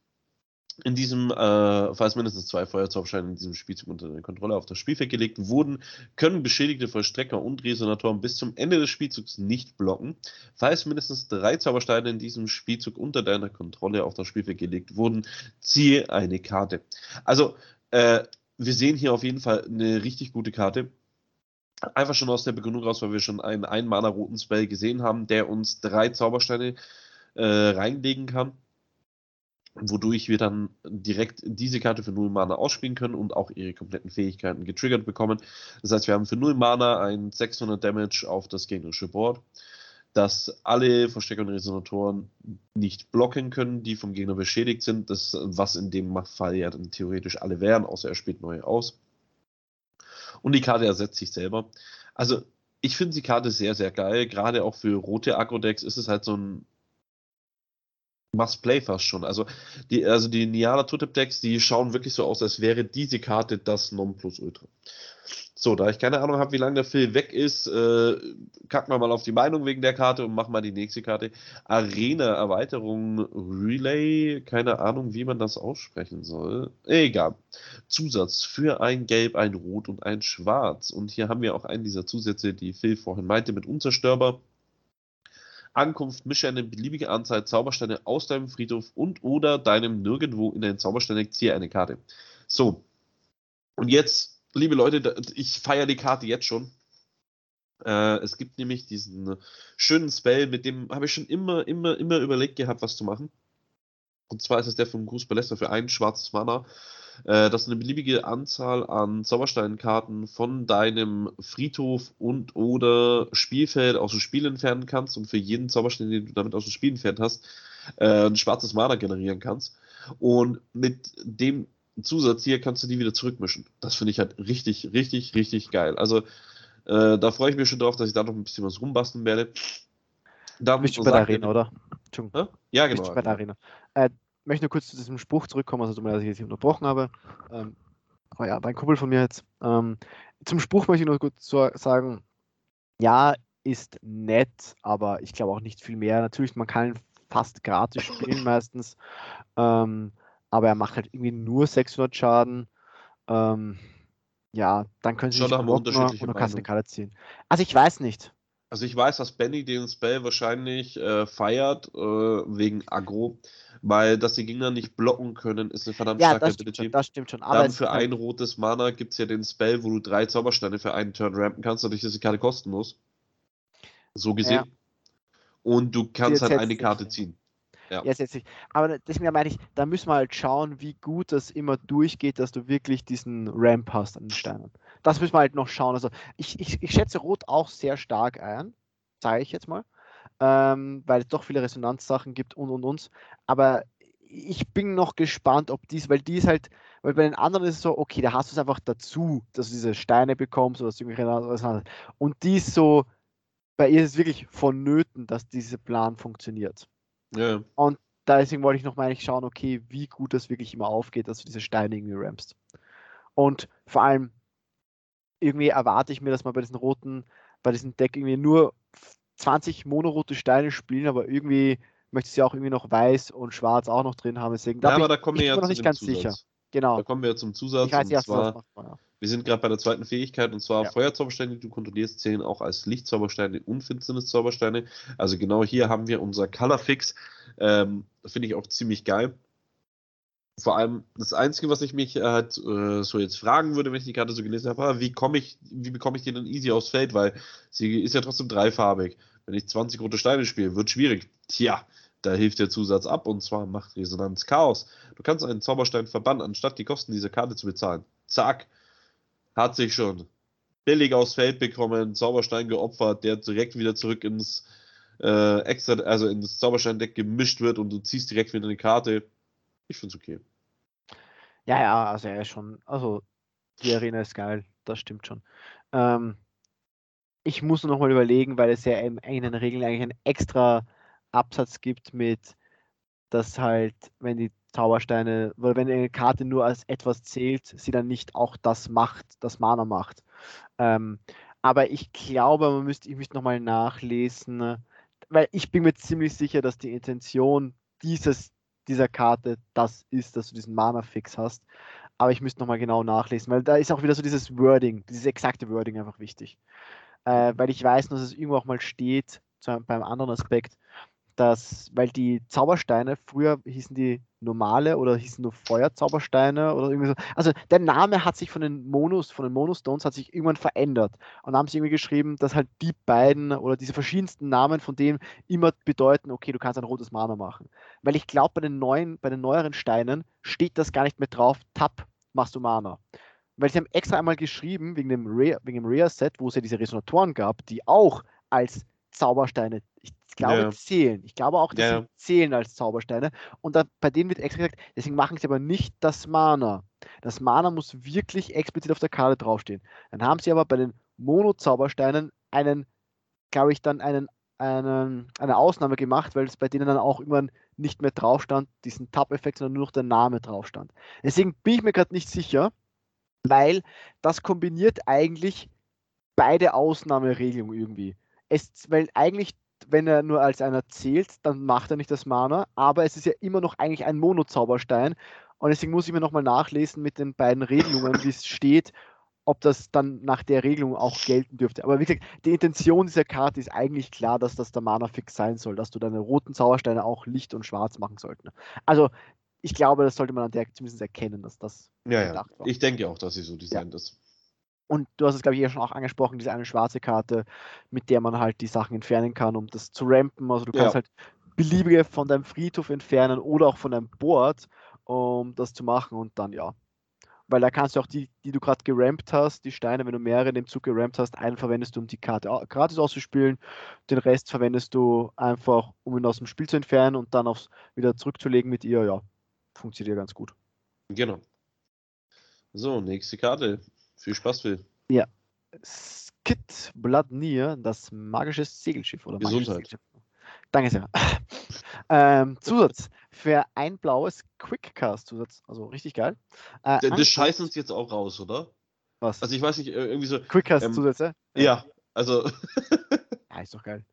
In diesem, äh, falls mindestens zwei Feuerzauberscheine in diesem Spielzug unter der Kontrolle auf das Spielfeld gelegt wurden, können beschädigte Vollstrecker und Resonatoren bis zum Ende des Spielzugs nicht blocken. Falls mindestens drei Zaubersteine in diesem Spielzug unter deiner Kontrolle auf das Spielfeld gelegt wurden, ziehe eine Karte. Also, äh, wir sehen hier auf jeden Fall eine richtig gute Karte. Einfach schon aus der Begründung raus, weil wir schon einen Ein-Mana roten Spell gesehen haben, der uns drei Zaubersteine äh, reinlegen kann wodurch wir dann direkt diese Karte für 0 Mana ausspielen können und auch ihre kompletten Fähigkeiten getriggert bekommen. Das heißt, wir haben für 0 Mana ein 600 Damage auf das gegnerische Board, dass alle Verstecker und Resonatoren nicht blocken können, die vom Gegner beschädigt sind, das, was in dem Fall ja dann theoretisch alle wären, außer er spielt neue aus. Und die Karte ersetzt sich selber. Also, ich finde die Karte sehr, sehr geil. Gerade auch für rote Agro-Decks ist es halt so ein Must-Play fast schon. Also die, also die Niala Tutep Decks, die schauen wirklich so aus, als wäre diese Karte das Nonplusultra. So, da ich keine Ahnung habe, wie lange der Phil weg ist, äh, kacken wir mal auf die Meinung wegen der Karte und machen mal die nächste Karte. Arena Erweiterung Relay, keine Ahnung, wie man das aussprechen soll. Egal. Zusatz für ein Gelb, ein Rot und ein Schwarz. Und hier haben wir auch einen dieser Zusätze, die Phil vorhin meinte, mit Unzerstörbar. Ankunft mische eine beliebige Anzahl Zaubersteine aus deinem Friedhof und oder deinem nirgendwo in deinen Zauberstein ziehe eine Karte. So. Und jetzt, liebe Leute, ich feiere die Karte jetzt schon. Äh, es gibt nämlich diesen schönen Spell, mit dem habe ich schon immer, immer, immer überlegt gehabt, was zu machen. Und zwar ist es der von Gruß Balester für ein schwarzes Mana äh, dass du eine beliebige Anzahl an Zaubersteinkarten von deinem Friedhof und oder Spielfeld aus dem Spiel entfernen kannst und für jeden Zauberstein, den du damit aus dem Spiel entfernt hast, äh, ein schwarzes Mana generieren kannst. Und mit dem Zusatz hier kannst du die wieder zurückmischen. Das finde ich halt richtig, richtig, richtig geil. Also äh, da freue ich mich schon drauf, dass ich da noch ein bisschen was rumbasteln werde. Da Bist du bei der Arena, oder? Ja, genau. Bist du bei der Arena. Äh, möchte nur kurz zu diesem Spruch zurückkommen, also tut mir dass ich jetzt hier unterbrochen habe. Ähm, aber ja, mein Kumpel von mir jetzt. Ähm, zum Spruch möchte ich nur kurz sagen, ja, ist nett, aber ich glaube auch nicht viel mehr. Natürlich, man kann fast gratis spielen meistens, ähm, aber er macht halt irgendwie nur 600 Schaden. Ähm, ja, dann können sie Schon nicht unterschiedliche und du kannst eine Karte ziehen. Also ich weiß nicht. Also ich weiß, dass Benny den Spell wahrscheinlich äh, feiert, äh, wegen Agro, weil dass die Gegner nicht blocken können, ist eine verdammt ja, starke das Ability. Schon, das stimmt schon. Aber Dann für ein rotes Mana gibt es ja den Spell, wo du drei Zaubersteine für einen Turn rampen kannst, dadurch ist die Karte kostenlos. So gesehen. Ja. Und du kannst halt eine Karte ziehen. Ja. Jetzt, jetzt Aber deswegen meine ich, da müssen wir halt schauen, wie gut das immer durchgeht, dass du wirklich diesen Ramp hast an den Steinen. Das müssen wir halt noch schauen. Also ich, ich, ich schätze Rot auch sehr stark ein, sage ich jetzt mal, ähm, weil es doch viele Resonanzsachen gibt und und und. Aber ich bin noch gespannt, ob dies, weil dies halt, weil bei den anderen ist es so, okay, da hast du es einfach dazu, dass du diese Steine bekommst oder irgendwie und dies so, bei ihr ist es wirklich vonnöten, dass dieser Plan funktioniert. Ja. Und deswegen wollte ich noch mal schauen, okay, wie gut das wirklich immer aufgeht, dass du diese Steine irgendwie rampst. Und vor allem, irgendwie erwarte ich mir, dass man bei diesen roten, bei diesem Deck irgendwie nur 20 monorote Steine spielen, aber irgendwie möchte sie auch irgendwie noch weiß und schwarz auch noch drin haben. Deswegen ja, aber da kommen wir ja noch nicht ganz Zusatz. sicher. Genau. Da kommen wir zum Zusatz. Ich weiß, und zwar, ja. Wir sind gerade bei der zweiten Fähigkeit und zwar ja. Feuerzaubersteine, die du kontrollierst, zählen auch als Lichtzaubersteine und Finsterniszaubersteine. Also genau hier haben wir unser Color Fix. Ähm, Finde ich auch ziemlich geil. Vor allem das Einzige, was ich mich halt äh, so jetzt fragen würde, wenn ich die Karte so gelesen habe, ah, wie komme ich, wie bekomme ich die dann easy aufs Feld, weil sie ist ja trotzdem dreifarbig. Wenn ich 20 rote Steine spiele, wird schwierig. Tja, da hilft der Zusatz ab und zwar macht Resonanz Chaos. Du kannst einen Zauberstein verbannen, anstatt die Kosten dieser Karte zu bezahlen. Zack, hat sich schon billig aufs Feld bekommen, Zauberstein geopfert, der direkt wieder zurück ins äh, extra, also ins Zauberstein-Deck gemischt wird und du ziehst direkt wieder eine Karte. Ich finde es okay. Ja, ja, also er ist schon, also die Arena ist geil, das stimmt schon. Ähm, ich muss noch mal überlegen, weil es ja in den Regeln eigentlich einen extra Absatz gibt mit, dass halt, wenn die Zaubersteine, weil wenn eine Karte nur als etwas zählt, sie dann nicht auch das macht, das Mana macht. Ähm, aber ich glaube, man müsste, ich müsste nochmal nachlesen, weil ich bin mir ziemlich sicher, dass die Intention dieses, dieser Karte das ist, dass du diesen Mana-Fix hast. Aber ich müsste nochmal genau nachlesen, weil da ist auch wieder so dieses Wording, dieses exakte Wording einfach wichtig. Äh, weil ich weiß, dass es irgendwo auch mal steht, zu, beim anderen Aspekt, dass, weil die Zaubersteine, früher hießen die normale oder hießen nur Feuerzaubersteine oder irgendwie so. Also der Name hat sich von den Monos, von den Monostones hat sich irgendwann verändert. Und haben sie irgendwie geschrieben, dass halt die beiden oder diese verschiedensten Namen von denen immer bedeuten, okay, du kannst ein rotes Mana machen. Weil ich glaube, bei den neuen, bei den neueren Steinen steht das gar nicht mehr drauf, Tap machst du Mana. Weil sie haben extra einmal geschrieben, wegen dem Rare, wegen dem Rare-Set, wo es ja diese Resonatoren gab, die auch als Zaubersteine, ich glaube, ja. zählen. Ich glaube auch, dass ja. sie zählen als Zaubersteine. Und da, bei denen wird extra gesagt, deswegen machen sie aber nicht das Mana. Das Mana muss wirklich explizit auf der Karte draufstehen. Dann haben sie aber bei den Mono-Zaubersteinen einen, glaube ich, dann einen, einen, eine Ausnahme gemacht, weil es bei denen dann auch irgendwann nicht mehr drauf stand, diesen Tab-Effekt, sondern nur noch der Name drauf stand. Deswegen bin ich mir gerade nicht sicher, weil das kombiniert eigentlich beide Ausnahmeregelungen irgendwie. Es, weil eigentlich, wenn er nur als einer zählt, dann macht er nicht das Mana, aber es ist ja immer noch eigentlich ein Mono-Zauberstein. Und deswegen muss ich mir nochmal nachlesen mit den beiden Regelungen, wie es steht, ob das dann nach der Regelung auch gelten dürfte. Aber wie gesagt, die Intention dieser Karte ist eigentlich klar, dass das der Mana-Fix sein soll, dass du deine roten Zaubersteine auch Licht und Schwarz machen sollten. Also ich glaube, das sollte man an der zumindest erkennen, dass das ja, ja. war. Ich denke auch, dass sie so designt ja. ist. Und du hast es, glaube ich, ja schon auch angesprochen, diese eine schwarze Karte, mit der man halt die Sachen entfernen kann, um das zu rampen. Also du kannst ja. halt beliebige von deinem Friedhof entfernen oder auch von deinem Board, um das zu machen und dann ja. Weil da kannst du auch die, die du gerade gerampt hast, die Steine, wenn du mehrere in dem Zug gerampt hast, einen verwendest du, um die Karte gratis auszuspielen, den Rest verwendest du einfach, um ihn aus dem Spiel zu entfernen und dann aufs, wieder zurückzulegen mit ihr, ja. Funktioniert ganz gut. Genau. So, nächste Karte. Viel Spaß, Phil. Ja. Skit Blood Near, das magische Segelschiff. Oder Gesundheit. Segelschiff. Danke sehr. ähm, Zusatz für ein blaues Quickcast-Zusatz. Also richtig geil. Äh, das scheißen uns jetzt auch raus, oder? Was? Also ich weiß nicht, äh, irgendwie so. Quickcast-Zusätze? Ähm, ja, also. ja, ist doch geil.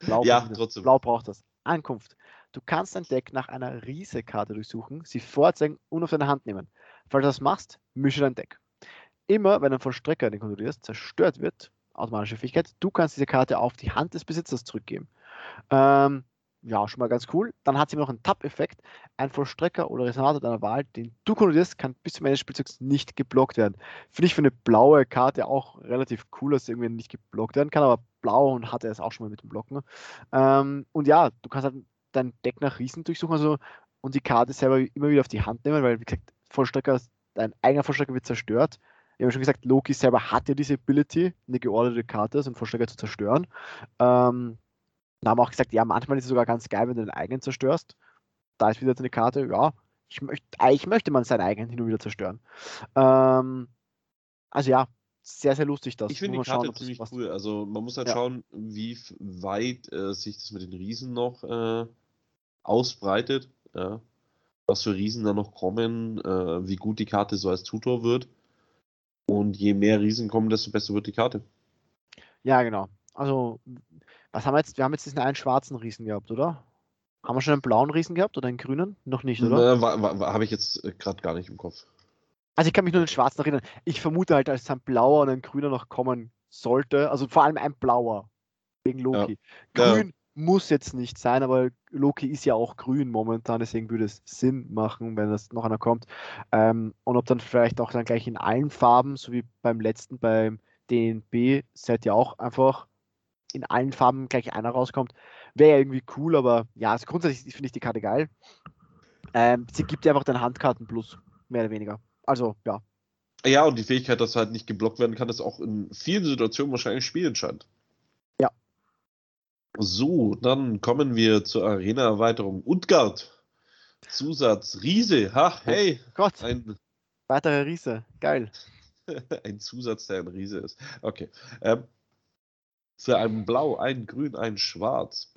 Blau ja, trotzdem. Blau braucht das. Ankunft. Du kannst dein Deck nach einer Riese-Karte durchsuchen, sie vorzeigen und auf deine Hand nehmen. Falls du das machst, mische dein Deck. Immer, wenn ein Vollstrecker, den kontrollierst, zerstört wird, automatische Fähigkeit, du kannst diese Karte auf die Hand des Besitzers zurückgeben. Ähm, ja, schon mal ganz cool. Dann hat sie noch einen Tab-Effekt. Ein Vollstrecker oder Resonator deiner Wahl, den du kontrollierst, kann bis zum Ende des Spielzugs nicht geblockt werden. Finde ich für eine blaue Karte auch relativ cool, dass sie irgendwie nicht geblockt werden kann, aber blau und hat er es auch schon mal mit dem Blocken. Ähm, und ja, du kannst halt dein Deck nach Riesen durchsuchen also, und die Karte selber immer wieder auf die Hand nehmen, weil, wie gesagt, Vollstrecker, dein eigener Vollstrecker wird zerstört. Ich habe schon gesagt, Loki selber hat ja diese Ability, eine geordnete Karte, also einen Vollstrecker zu zerstören. Ähm, da haben wir auch gesagt, ja, manchmal ist es sogar ganz geil, wenn du den eigenen zerstörst. Da ist wieder eine Karte, ja, ich möchte, eigentlich möchte man seinen eigenen hin und wieder zerstören. Ähm, also ja, sehr, sehr lustig das. Ich finde die Karte schauen, ziemlich cool. Also man muss halt ja. schauen, wie weit äh, sich das mit den Riesen noch äh, ausbreitet. Ja. Was für Riesen da noch kommen, äh, wie gut die Karte so als Tutor wird. Und je mehr Riesen kommen, desto besser wird die Karte. Ja, genau. Also was haben wir jetzt? Wir haben jetzt diesen einen schwarzen Riesen gehabt, oder? Haben wir schon einen blauen Riesen gehabt oder einen grünen? Noch nicht, oder? Habe ich jetzt äh, gerade gar nicht im Kopf. Also ich kann mich nur an den schwarzen erinnern. Ich vermute halt, dass ein blauer und ein grüner noch kommen sollte. Also vor allem ein blauer. Wegen Loki. Ja. Grün ja. Muss jetzt nicht sein, aber Loki ist ja auch grün momentan, deswegen würde es Sinn machen, wenn das noch einer kommt. Ähm, und ob dann vielleicht auch dann gleich in allen Farben, so wie beim letzten beim DNB-Set ja auch einfach in allen Farben gleich einer rauskommt, wäre ja irgendwie cool, aber ja, also grundsätzlich finde ich die Karte geil. Ähm, sie gibt dir einfach den Handkarten plus, mehr oder weniger. Also, ja. Ja, und die Fähigkeit, dass halt nicht geblockt werden kann, ist auch in vielen Situationen wahrscheinlich spielentscheidend. So, dann kommen wir zur Arena-Erweiterung. Utgard. Zusatz. Riese. Ha, hey. Gott. Ein weiterer Riese. Geil. ein Zusatz, der ein Riese ist. Okay. Ähm, für ein Blau, ein Grün, ein Schwarz.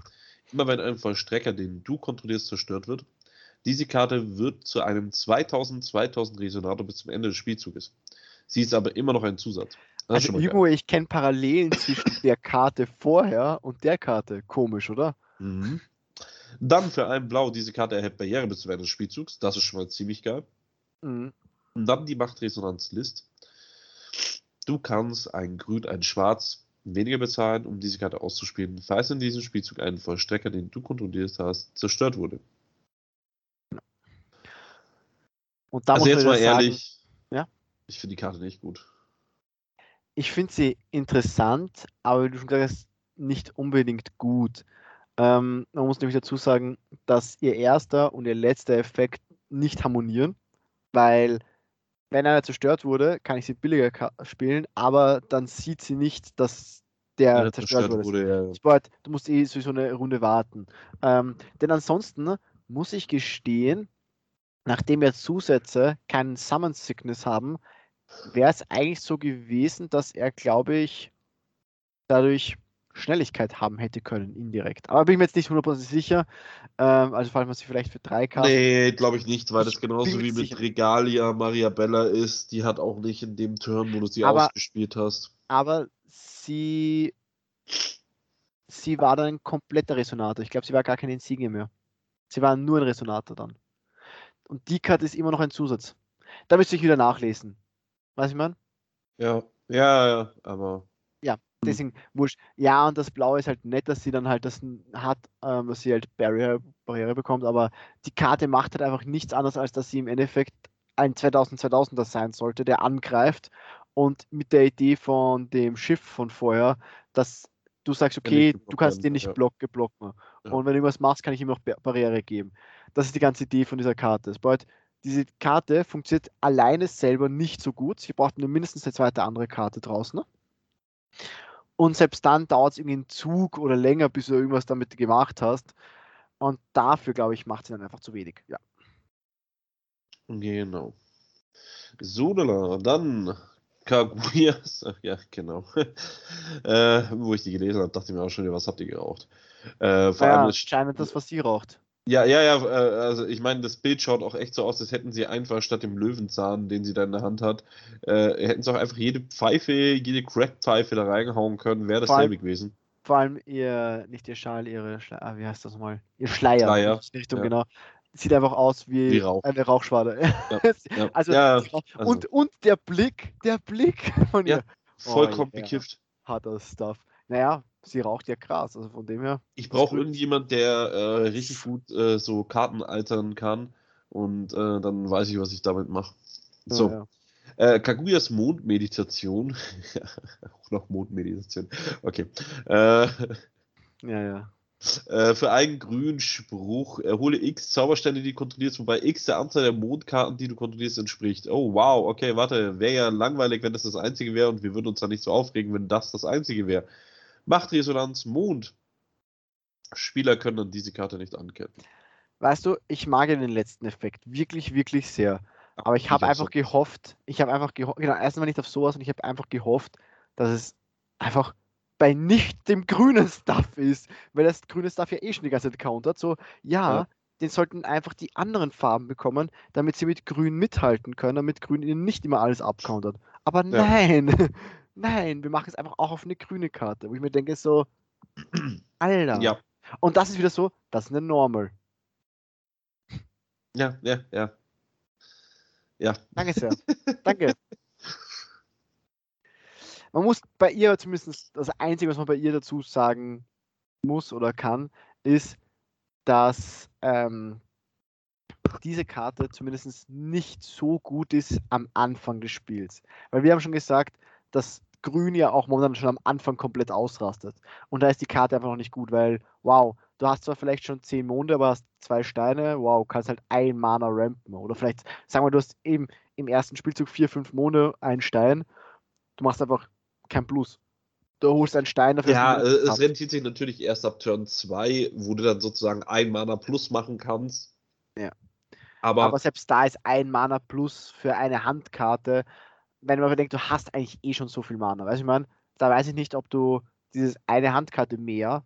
Immer wenn ein Vollstrecker, den du kontrollierst, zerstört wird, diese Karte wird zu einem 2000-2000 Resonator bis zum Ende des Spielzuges. Sie ist aber immer noch ein Zusatz. Also irgendwo, ich kenne Parallelen zwischen der Karte vorher und der Karte. Komisch, oder? Mhm. Dann für ein Blau, diese Karte erhält Barriere bis zum Ende des Spielzugs. Das ist schon mal ziemlich geil. Mhm. Und dann die Machtresonanz List. Du kannst ein Grün, ein Schwarz weniger bezahlen, um diese Karte auszuspielen, falls in diesem Spielzug ein Vollstrecker, den du kontrolliert hast, zerstört wurde. Und da also muss jetzt mal wieder ehrlich, sagen, ja? ich finde die Karte nicht gut. Ich finde sie interessant, aber wie du schon gesagt hast, nicht unbedingt gut. Ähm, man muss nämlich dazu sagen, dass ihr erster und ihr letzter Effekt nicht harmonieren, weil wenn einer zerstört wurde, kann ich sie billiger spielen, aber dann sieht sie nicht, dass der Einer zerstört, wurde. wurde, Sport, du musst eh sowieso eine Runde warten. Ähm, denn ansonsten muss ich gestehen, nachdem wir Zusätze keinen Summon Sickness haben, wäre es eigentlich so gewesen, dass er, glaube ich, dadurch Schnelligkeit haben hätte können, indirekt. Aber bin ich mir jetzt nicht 100% sicher. Ähm, also falls man sich vielleicht für drei. Karten. Nee, glaube ich nicht, weil Ich das genauso wie mit sicher. Regalia Maria Bella ist. Die hat auch nicht in dem Turn, wo du sie Aber- ausgespielt hast. aber sie, sie war dann ein kompletter Resonator. Ich glaube, sie war gar kein Insigne mehr. Sie war nur ein Resonator dann. Und die Karte ist immer noch ein Zusatz. Da müsste ich wieder nachlesen. Weiß ich man? Ja, ja, ja, aber Hm. Deswegen wurscht. Ja, und das Blaue ist halt nett, dass sie dann halt das hat, ähm, dass sie halt Barrier, Barriere bekommt, aber die Karte macht halt einfach nichts anderes, als dass sie im Endeffekt ein 2000-2000er sein sollte, der angreift und mit der Idee von dem Schiff von vorher, dass du sagst, okay, du kannst den nicht ja. block, blocken. Ja. Und wenn du irgendwas machst, kann ich ihm auch Bar- Barriere geben. Das ist die ganze Idee von dieser Karte. Es bedeutet, diese Karte funktioniert alleine selber nicht so gut. Sie braucht nur mindestens eine zweite andere Karte draußen. Ne? Und selbst dann dauert es irgendwie einen Zug oder länger, bis du irgendwas damit gemacht hast. Und dafür, glaube ich, macht sie dann einfach zu wenig. Ja. Genau. Sodala, dann Kaguya, ja, genau. äh, wo ich die gelesen habe, dachte ich mir auch schon, was habt ihr geraucht? Äh, vor Naja, allem, das, scheint das, was sie raucht. Ja, ja, ja, äh, also ich meine, das Bild schaut auch echt so aus, als hätten sie einfach statt dem Löwenzahn, den sie da in der Hand hat, äh, hätten sie auch einfach jede Pfeife, jede Crack-Pfeife da reinhauen können, wäre dasselbe gewesen. Vor allem ihr, nicht ihr Schal, ihre Schleier, ah, wie heißt das nochmal? Ihr Schleier. Schleier, Richtung, ja. genau. Sieht einfach aus wie, Wie Rauch. eine Rauchschwader. Ja, also, ja, Rauch- also- und, und der Blick, der Blick von ihr. vollkommen Oh, ja. bekifft. Harter Stuff. Naja, sie raucht ja Gras, also von dem her. Ich brauche irgendjemand, der äh, richtig gut äh, so Karten altern kann und äh, dann weiß ich, was ich damit mache. So, Ja, Äh, Kaguyas Mondmeditation. auch noch Mondmeditation. Okay. Äh, ja. ja. äh, für einen grünen Spruch erhole X Zauberstände, die du kontrollierst, wobei X der Anzahl der Mondkarten, die du kontrollierst, entspricht. Oh, wow. Okay, warte. Wäre ja langweilig, wenn das das einzige wäre und wir würden uns da nicht so aufregen, wenn das das einzige wäre. Machtresonanz Mond. Spieler können dann diese Karte nicht anketten. Weißt du, ich mag ja den letzten Effekt wirklich, wirklich sehr. Aber ich habe einfach so. gehofft, ich habe einfach gehofft, genau, erstmal nicht auf sowas und ich habe einfach gehofft, dass es einfach bei nicht dem grünen Stuff ist, weil das grüne Stuff ja eh schon die ganze Zeit countert. So, ja, Ja. den sollten einfach die anderen Farben bekommen, damit sie mit grün mithalten können, damit grün ihnen nicht immer alles abcountert. Aber Ja. nein, nein, wir machen es einfach auch auf eine grüne Karte, wo ich mir denke so, Alter. Ja, Und das ist wieder so, das ist eine Normal. ja, ja, ja. Ja, Danke sehr. Danke. Man muss bei ihr zumindest, das Einzige, was man bei ihr dazu sagen muss oder kann, ist, dass ähm, diese Karte zumindest nicht so gut ist am Anfang des Spiels. Weil wir haben schon gesagt, dass Grün ja auch momentan schon am Anfang komplett ausrastet. Und da ist die Karte einfach noch nicht gut, weil, wow, du hast zwar vielleicht schon 10 Monde, aber hast zwei Steine, wow, kannst halt ein Mana rampen. Oder vielleicht, sagen wir, du hast eben im ersten Spielzug 4, 5 Monde, einen Stein, du machst einfach kein Plus. Du holst einen Stein dafür. ja es hast. rentiert sich natürlich erst ab Turn 2, wo du dann sozusagen ein Mana plus machen kannst. Ja. Aber, Aber selbst da ist ein Mana plus für eine Handkarte, wenn man bedenkt, du hast eigentlich eh schon so viel Mana. Weißt du, ich meine, da weiß ich nicht, ob du dieses eine Handkarte mehr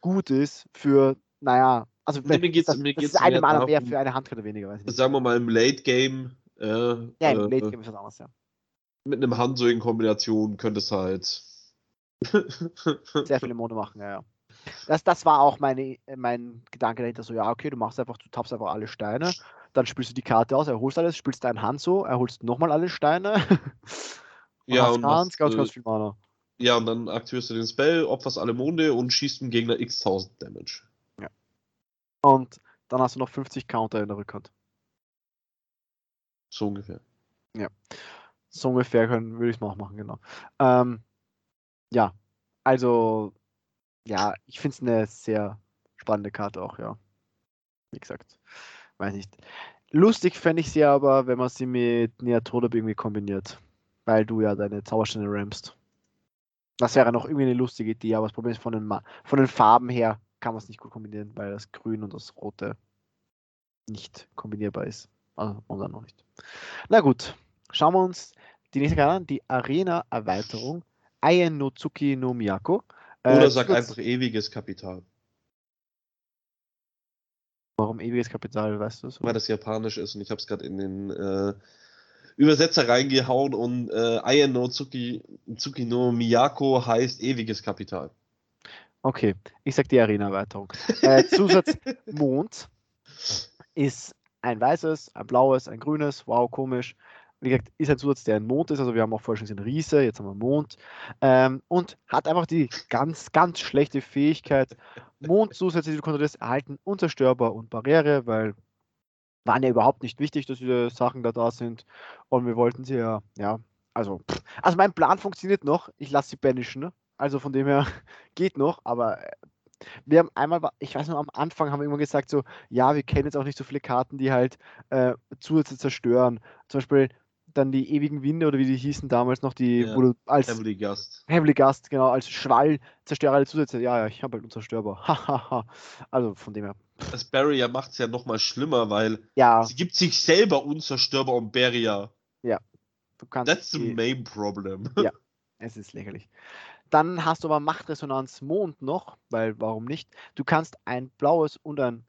gut ist für, naja, also Nee, mir geht's- das, mir das geht's ist eine Mana mehr für eine Handkarte weniger, weiß ich nicht. sagen wir mal im Late Game, äh, Ja, im äh, Late Game ist was anderes, ja. mit einem Hanzo in Kombination könnte es halt. Sehr viele Monde machen, ja, ja. Das, das war auch meine, mein Gedanke dahinter, so, ja, okay, du machst einfach, du tappst einfach alle Steine, dann spielst du die Karte aus, erholst alles, spielst deinen Hanzo, erholst nochmal alle Steine. Ja, hast und ganz, machst, ganz, äh, ganz viel Mana. Ja, und dann aktivierst du den Spell, opferst alle Monde und schießt dem Gegner x 1000 Damage. Ja. Und dann hast du noch 50 Counter in der Rückhand. So ungefähr. Ja. So ungefähr können, würde ich es mal auch machen, genau. Ähm, ja, also, ja, ich finde es eine sehr spannende Karte auch, ja. Wie gesagt, weiß nicht. Lustig fände ich sie aber, wenn man sie mit Neatodab irgendwie kombiniert. Weil du ja deine Zauberstände rammst. Das wäre noch irgendwie eine lustige Idee, aber das Problem ist, von den, von den Farben her kann man es nicht gut kombinieren, weil das Grün und das Rote nicht kombinierbar ist. Also momentan noch nicht. Na gut, schauen wir uns die nächste Karte an, die Arena-Erweiterung. Ayen no Tsuki no Miyako. Oder äh, sag einfach ewiges Kapital. Warum ewiges Kapital, weißt du es? Weil das japanisch ist und ich habe es gerade in den äh, Übersetzer reingehauen und äh, Ayen no Tsuki, Tsuki no Miyako heißt ewiges Kapital. Okay, ich sag die Arena-Erweiterung. äh, Zusatz Mond ist ein weißes, ein blaues, ein grünes, wow, komisch. Wie gesagt, ist ein Zusatz, der ein Mond ist, also wir haben auch vorher schon gesehen Riese, jetzt haben wir Mond. Ähm, und hat einfach die ganz, ganz schlechte Fähigkeit, Mondzusätze, die du kontrollierst, erhalten unzerstörbar und Barriere, weil waren ja überhaupt nicht wichtig, dass diese Sachen da da sind. Und wir wollten sie ja, ja, also, also mein Plan funktioniert noch. Ich lasse sie banishen. Ne? Also von dem her geht noch, aber äh, wir haben einmal, ich weiß noch, am Anfang haben wir immer gesagt, so, ja, wir kennen jetzt auch nicht so viele Karten, die halt äh, Zusätze zerstören. Zum Beispiel dann die ewigen Winde oder wie die hießen damals noch, die ja, wo du als Heavily Gust. Heavily Gust, genau, als Schwall zerstöre alle Zusätze. Ja, ja, ich habe halt unzerstörbar. Hahaha. also von dem her. Das Barrier macht es ja nochmal schlimmer, weil ja. sie gibt sich selber unzerstörbar um Barrier. Ja. Du kannst That's the main problem. Ja, es ist lächerlich. Dann hast du aber Machtresonanz Mond noch, weil warum nicht? Du kannst ein blaues und ein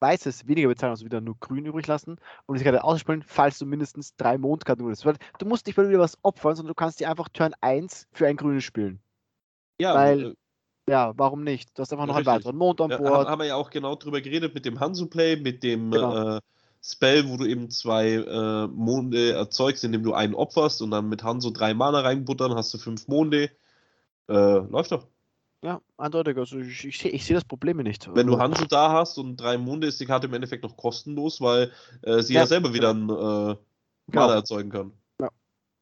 weißes weniger bezahlen, also wieder nur grün übrig lassen und diese Karte ausspielen, falls du mindestens drei Mondkarten würdest. Du musst nicht mal wieder was opfern, sondern du kannst die einfach Turn 1 für ein grünes spielen. Ja, weil, äh, ja, warum nicht? Du hast einfach noch richtig. einen weiteren Mond an Bord. Ja, haben wir ja auch genau drüber geredet mit dem Hansu-Play, mit dem genau. äh, Spell, wo du eben zwei äh, Monde erzeugst, indem du einen opferst und dann mit Hanzo drei Mana reinbuttern, hast du fünf Monde. Äh, läuft doch. Ja, eindeutig. Also ich, ich sehe ich seh das Problem nicht. Wenn du also Hanzo da hast und drei Monde, ist die Karte im Endeffekt noch kostenlos, weil äh, sie ja, ja selber wieder einen äh, genau. erzeugen kann. Ja.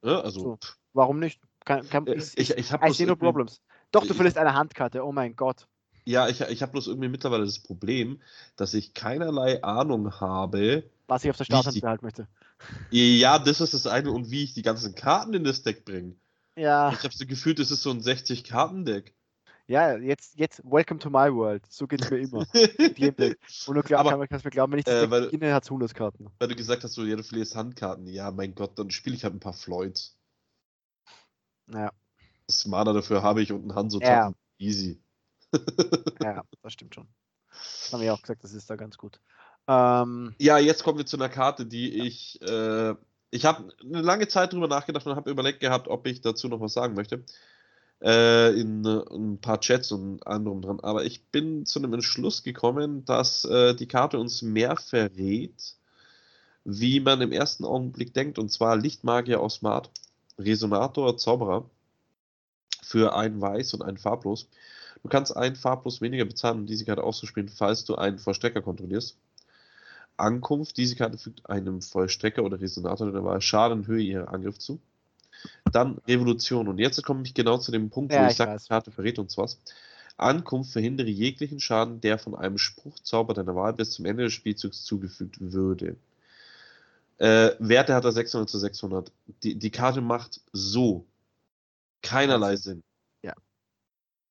ja also. So. Warum nicht? Kann, kann, ich, ich, ich, I see no problems. Doch, du verlierst eine Handkarte, oh mein Gott. Ja, ich, ich habe bloß irgendwie mittlerweile das Problem, dass ich keinerlei Ahnung habe, was ich auf der Starthand behalten möchte. Ja, das ist das eine und wie ich die ganzen Karten in das Deck bringe. Ja. Ich habe so gefühlt, das ist so ein 60-Karten-Deck. Ja, jetzt, jetzt, welcome to my world. So geht es mir immer. Und du glaub, aber, kannst mir glauben, wenn ich das äh, weil, beginne, hat es 100 Karten. Weil du gesagt hast, so, ja, du verlierst Handkarten. Ja, mein Gott, dann spiele ich halt ein paar Floyds. Ja. Das Mana dafür habe ich und ein Hanzo ja. Easy. ja, das stimmt schon. Das haben wir ja auch gesagt, das ist da ganz gut. Ähm, ja, jetzt kommen wir zu einer Karte, die ja. ich. Äh, ich habe eine lange Zeit drüber nachgedacht und habe überlegt gehabt, ob ich dazu noch was sagen möchte äh, in, in, ein paar Chats und anderem dran. Aber ich bin zu einem Entschluss gekommen, dass äh, die Karte uns mehr verrät, wie man im ersten Augenblick denkt. Und zwar Lichtmagier aus Smart, Resonator, Zauberer für ein Weiß und ein Farblos. Du kannst ein Farblos weniger bezahlen, um diese Karte auszuspielen, falls du einen Vollstrecker kontrollierst. Ankunft, diese Karte fügt einem Vollstrecker oder Resonator der Wahl Schaden Höhe ihrer Angriff zu. Dann Revolution. Und jetzt komme ich genau zu dem Punkt, ja, wo ich, ich sage, die Karte verrät uns was. Ankunft verhindere jeglichen Schaden, der von einem Spruchzauber deiner Wahl bis zum Ende des Spielzugs zugefügt würde. Äh, Werte hat er 600 zu 600. Die, die Karte macht so keinerlei Sinn. Ja.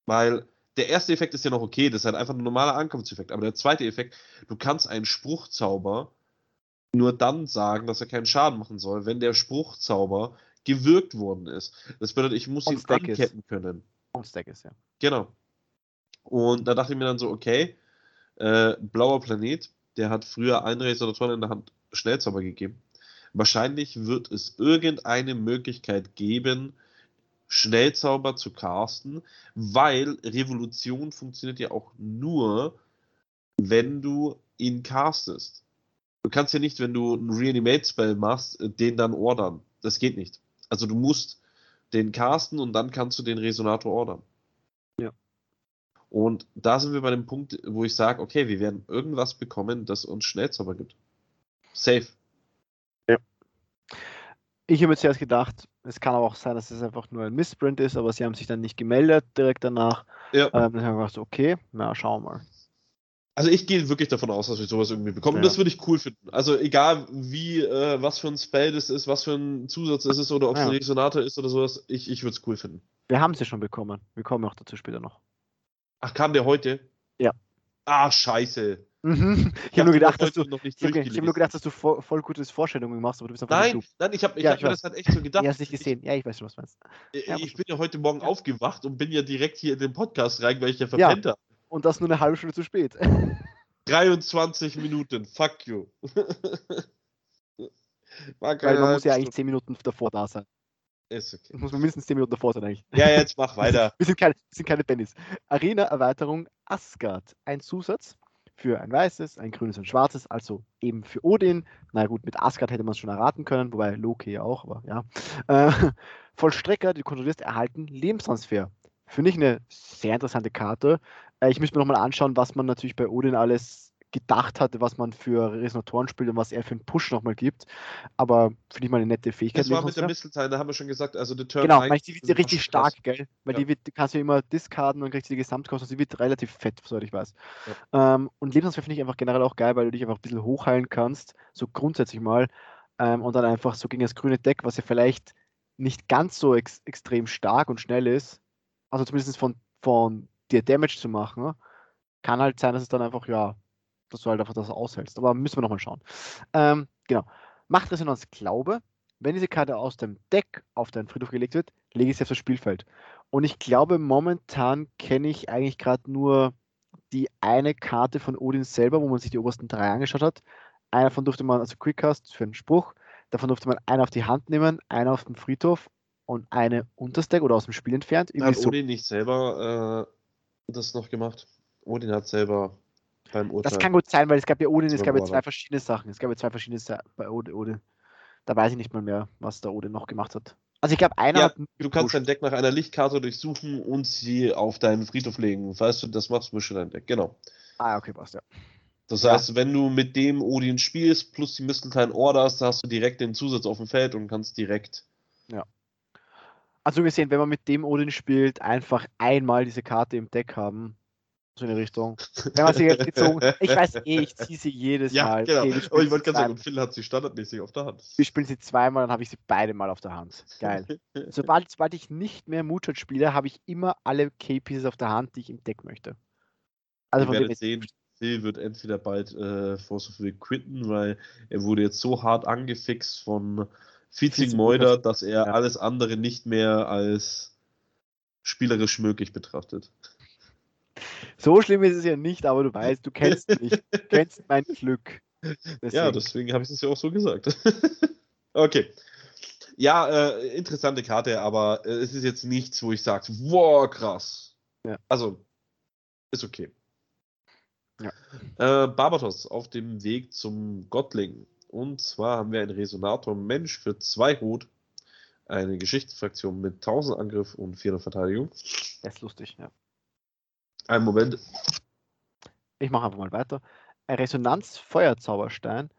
Weil der erste Effekt ist ja noch okay, das ist halt einfach ein normaler Ankunftseffekt. Aber der zweite Effekt, du kannst einen Spruchzauber nur dann sagen, dass er keinen Schaden machen soll, wenn der Spruchzauber gewirkt worden ist. Das bedeutet, ich muss ihn anketten ist. können. On Stack ist, ja. Genau. Und da dachte ich mir dann so, okay, äh, blauer Planet, der hat früher einen Resonatoren in der Hand Schnellzauber gegeben. Wahrscheinlich wird es irgendeine Möglichkeit geben, Schnellzauber zu casten, weil Revolution funktioniert ja auch nur, wenn du ihn castest. Du kannst ja nicht, wenn du einen Reanimate-Spell machst, den dann ordern. Das geht nicht. Also du musst den casten und dann kannst du den Resonator ordern. Ja. Und da sind wir bei dem Punkt, wo ich sage, okay, wir werden irgendwas bekommen, das uns Schnellzauber gibt. Safe. Ja. Ich habe jetzt erst gedacht, es kann aber auch sein, dass es einfach nur ein Missprint ist, aber sie haben sich dann nicht gemeldet direkt danach. Ja. Ähm, dann habe ich gedacht, okay, na, schauen wir mal. Also ich gehe wirklich davon aus, dass wir sowas irgendwie bekommen. Und das würde ich cool finden. Also egal wie, äh, was für ein Spell das ist, was für ein Zusatz es ist oder ob es Ja. ein Resonator ist oder sowas, ich, ich würde es cool finden. Wir haben sie schon bekommen. Wir kommen auch dazu später noch. Ach, kam der heute? Ja. Ah, scheiße. Mhm. Ich habe nur gedacht, dass du, noch nicht ich hab, ich hab nur gedacht, dass du voll, voll gutes Vorstellungen machst, aber du bist einfach Nein, nein, ich habe ich Ja, hab ich mir das halt echt so gedacht. Du hast nicht gesehen. Ja, ich weiß schon, was du meinst. Ich, Ja, ich bin ja heute Morgen aufgewacht und bin ja direkt hier in den Podcast rein, weil ich ja Ja. verpennt habe. Und das nur eine halbe Stunde zu spät. 23 Minuten, fuck you. War Weil man muss ja eigentlich 10 Minuten davor da sein. Ist okay. Muss man mindestens 10 Minuten davor sein eigentlich. Ja, jetzt mach weiter. Wir sind keine, wir sind keine Bennys. Arena-Erweiterung Asgard. Ein Zusatz für ein weißes, ein grünes und ein schwarzes, also eben für Odin. Na gut, mit Asgard hätte man es schon erraten können, wobei Loki ja auch, aber ja. Äh, Vollstrecker, die du kontrollierst, erhalten Lebenstransfer. Finde ich eine sehr interessante Karte. Äh, ich müsste mir nochmal anschauen, was man natürlich bei Odin alles gedacht hatte, was man für Resonatoren spielt und was er für einen Push nochmal gibt. Aber finde ich mal eine nette Fähigkeit. Das war mit der. Mistelteil, da haben wir schon gesagt, also der Turn Genau, 1 weil die wird richtig krass. stark, gell? Weil Ja. die, wird, die kannst du immer discarden und kriegst die Gesamtkosten. Sie wird relativ fett, soweit ich weiß. Ähm, und Lebenstransfer finde ich einfach generell auch geil, weil du dich einfach ein bisschen hochheilen kannst, so grundsätzlich mal. Ähm, und dann einfach so gegen das grüne Deck, was ja vielleicht nicht ganz so ex extrem stark und schnell ist, also zumindest von, von dir Damage zu machen, kann halt sein, dass es dann einfach, ja, dass du halt einfach das aushältst. Aber müssen wir nochmal schauen. Ähm, genau. Machtresonanz Glaube. Wenn diese Karte aus dem Deck auf deinen Friedhof gelegt wird, lege ich sie auf das Spielfeld. Und ich glaube, momentan kenne ich eigentlich gerade nur die eine Karte von Odin selber, wo man sich die obersten drei angeschaut hat. Einer davon durfte man, also Quickcast für einen Spruch, davon durfte man einen auf die Hand nehmen, einen auf dem Friedhof und eine unters Deck oder aus dem Spiel entfernt. Hat so. Odin nicht selber äh, das noch gemacht? Odin hat selber beim Urteil. Das kann gut sein, weil es gab ja Odin, es gab ja zwei verschiedene Sachen. Es gab ja zwei verschiedene Sa bei Odin. Da weiß ich nicht mal mehr, was der Odin noch gemacht hat. Also ich glaube, einer Ja, Du kannst dein Deck nach einer Lichtkarte durchsuchen und sie auf deinen Friedhof legen. Falls du das machst, mische dein Deck. Genau. Ah, okay, passt, ja. Das Ja. heißt, wenn du mit dem Odin spielst, plus die Mistelteil orderst, dann hast du direkt den Zusatz auf dem Feld und kannst direkt. Also gesehen, wenn man mit dem Odin spielt, einfach einmal diese Karte im Deck haben. So in die Richtung. Wenn man sie jetzt gezogen. Ich weiß eh, ich ziehe sie jedes Ja, Mal. genau. Okay, wir Aber ich wollte gerade sagen, Phil hat sie standardmäßig auf der Hand. Wir spielen sie zweimal, dann habe ich sie beide mal auf der Hand. Geil. Sobald, sobald ich nicht mehr Moonshot spiele, habe ich immer alle K-Pieces auf der Hand, die ich im Deck möchte. Also Wir von dem werden sehen, Phil wird entweder bald äh, Force of Will quitten, weil er wurde jetzt so hart angefixt von Moida. dass er Ja. alles andere nicht mehr als spielerisch möglich betrachtet. So schlimm ist es ja nicht, aber du weißt, du kennst mich. Du kennst mein Glück. Ja, Deswegen. deswegen habe ich es ja auch so gesagt. okay. Ja, äh, interessante Karte, aber äh, es ist jetzt nichts, wo ich sage, wow, krass. Ja. Also, ist okay. Ja. Äh, Barbatos auf dem Weg zum Gottling. Und zwar haben wir einen Resonator Mensch für zwei Rot, eine Geschichtsfraktion mit 1000 Angriff und 400 Verteidigung. Das ist lustig, ja. Einen Moment. Ich mache einfach mal weiter. Ein Resonanz-Feuerzauberstein.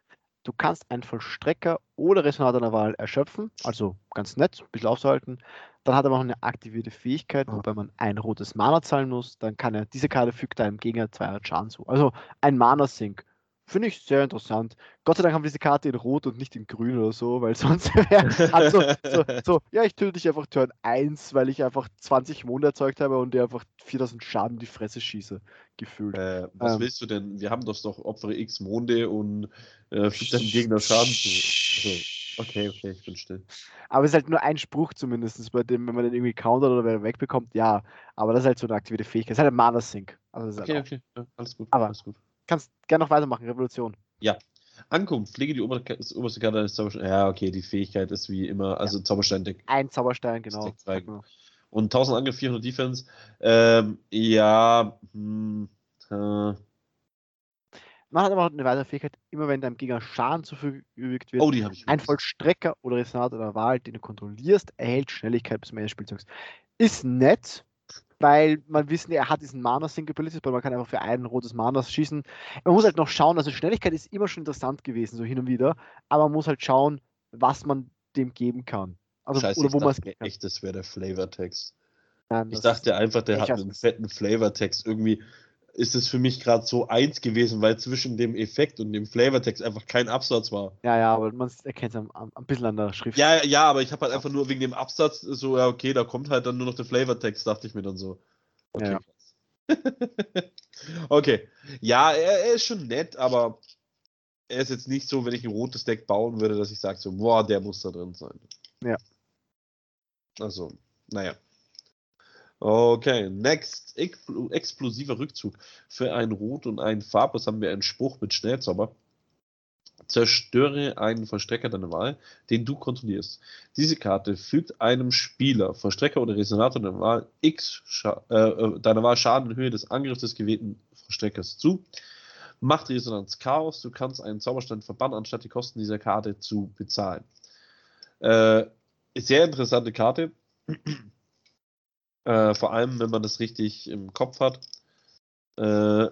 Du kannst einen Vollstrecker oder Resonator der Wahl erschöpfen, also ganz nett, ein bisschen aufzuhalten. Dann hat er noch eine aktivierte Fähigkeit, Ah. wobei man ein rotes Mana zahlen muss. Dann kann er, diese Karte fügt einem Gegner 200 Schaden zu. Also ein Mana-Sink. Finde ich sehr interessant. Gott sei Dank haben wir diese Karte in Rot und nicht in Grün oder so, weil sonst wäre hat so, so, ja, ich töte dich einfach Turn 1, weil ich einfach 20 Monde erzeugt habe und dir einfach 4000 Schaden in die Fresse schieße, gefühlt. Äh, was Ähm. willst du denn? Wir haben das doch Opfere X Monde und äh, fügt deinem Gegner Schaden zu. Also, okay, okay, ich bin still. Aber es ist halt nur ein Spruch zumindest, bei dem, wenn man den irgendwie countert oder wer wegbekommt, ja. Aber das ist halt so eine aktivierte Fähigkeit. Das ist halt ein Mana-Sync. Also ist Okay, halt okay, ja, alles gut. Aber- alles gut. Kannst gerne noch weitermachen, Revolution. Ankunft, pflege die oberste, das oberste Karte eines Zaubersteins. Ja, okay, die Fähigkeit ist wie immer, also Zauberstein-Deck. Ein Zauberstein, genau. Mal. Und 1000 Angriff, 400 Defense. Ähm, ja, hm, äh, Man hat aber eine weitere Fähigkeit, immer wenn deinem Gegner Schaden zugefügt wird, Oh, die habe ich ein. Vollstrecker oder Resonator der Wahl, den du kontrollierst, erhält Schnelligkeit bis zum Ende des Spielzugs. Ist nett, weil man wissen, er hat diesen Mana Sync Abilities, weil man kann einfach für ein rotes Mana schießen. Man muss halt noch schauen, also Schnelligkeit ist immer schon interessant gewesen, so hin und wieder, aber man muss halt schauen, was man dem geben kann. Also, Scheiße, oder wo man es echt, das wäre der Flavortext. Nein, Ich dachte einfach, der hat einen fetten Flavortext. Irgendwie ist es für mich gerade so eins gewesen, weil zwischen dem Effekt und dem Flavortext einfach kein Absatz war. Ja, ja, aber man erkennt es am- am- ein bisschen an der Schrift. Ja, ja, aber ich habe halt einfach nur wegen dem Absatz so, ja, okay, da kommt halt dann nur noch der Flavortext, dachte ich mir dann so. Okay. Ja. krass. okay. Ja, er, er ist schon nett, aber er ist jetzt nicht so, wenn ich ein rotes Deck bauen würde, dass ich sage so, boah, der muss da drin sein. Ja. Also, naja. Okay, next. Expl explosiver Rückzug. Für ein Rot und ein Farblos haben wir einen Spruch mit Schnellzauber. Zerstöre einen Vollstrecker deiner Wahl, den du kontrollierst. Diese Karte fügt einem Spieler, Vollstrecker oder Resonator deiner Wahl, X äh, äh, deiner Wahl Schaden in Höhe des Angriffs des gewählten Vollstreckers zu. Macht Resonanz Chaos. Du kannst einen Zauberstand verbannen, anstatt die Kosten dieser Karte zu bezahlen. Äh, sehr interessante Karte. Äh, vor allem, wenn man das richtig im Kopf hat. Äh,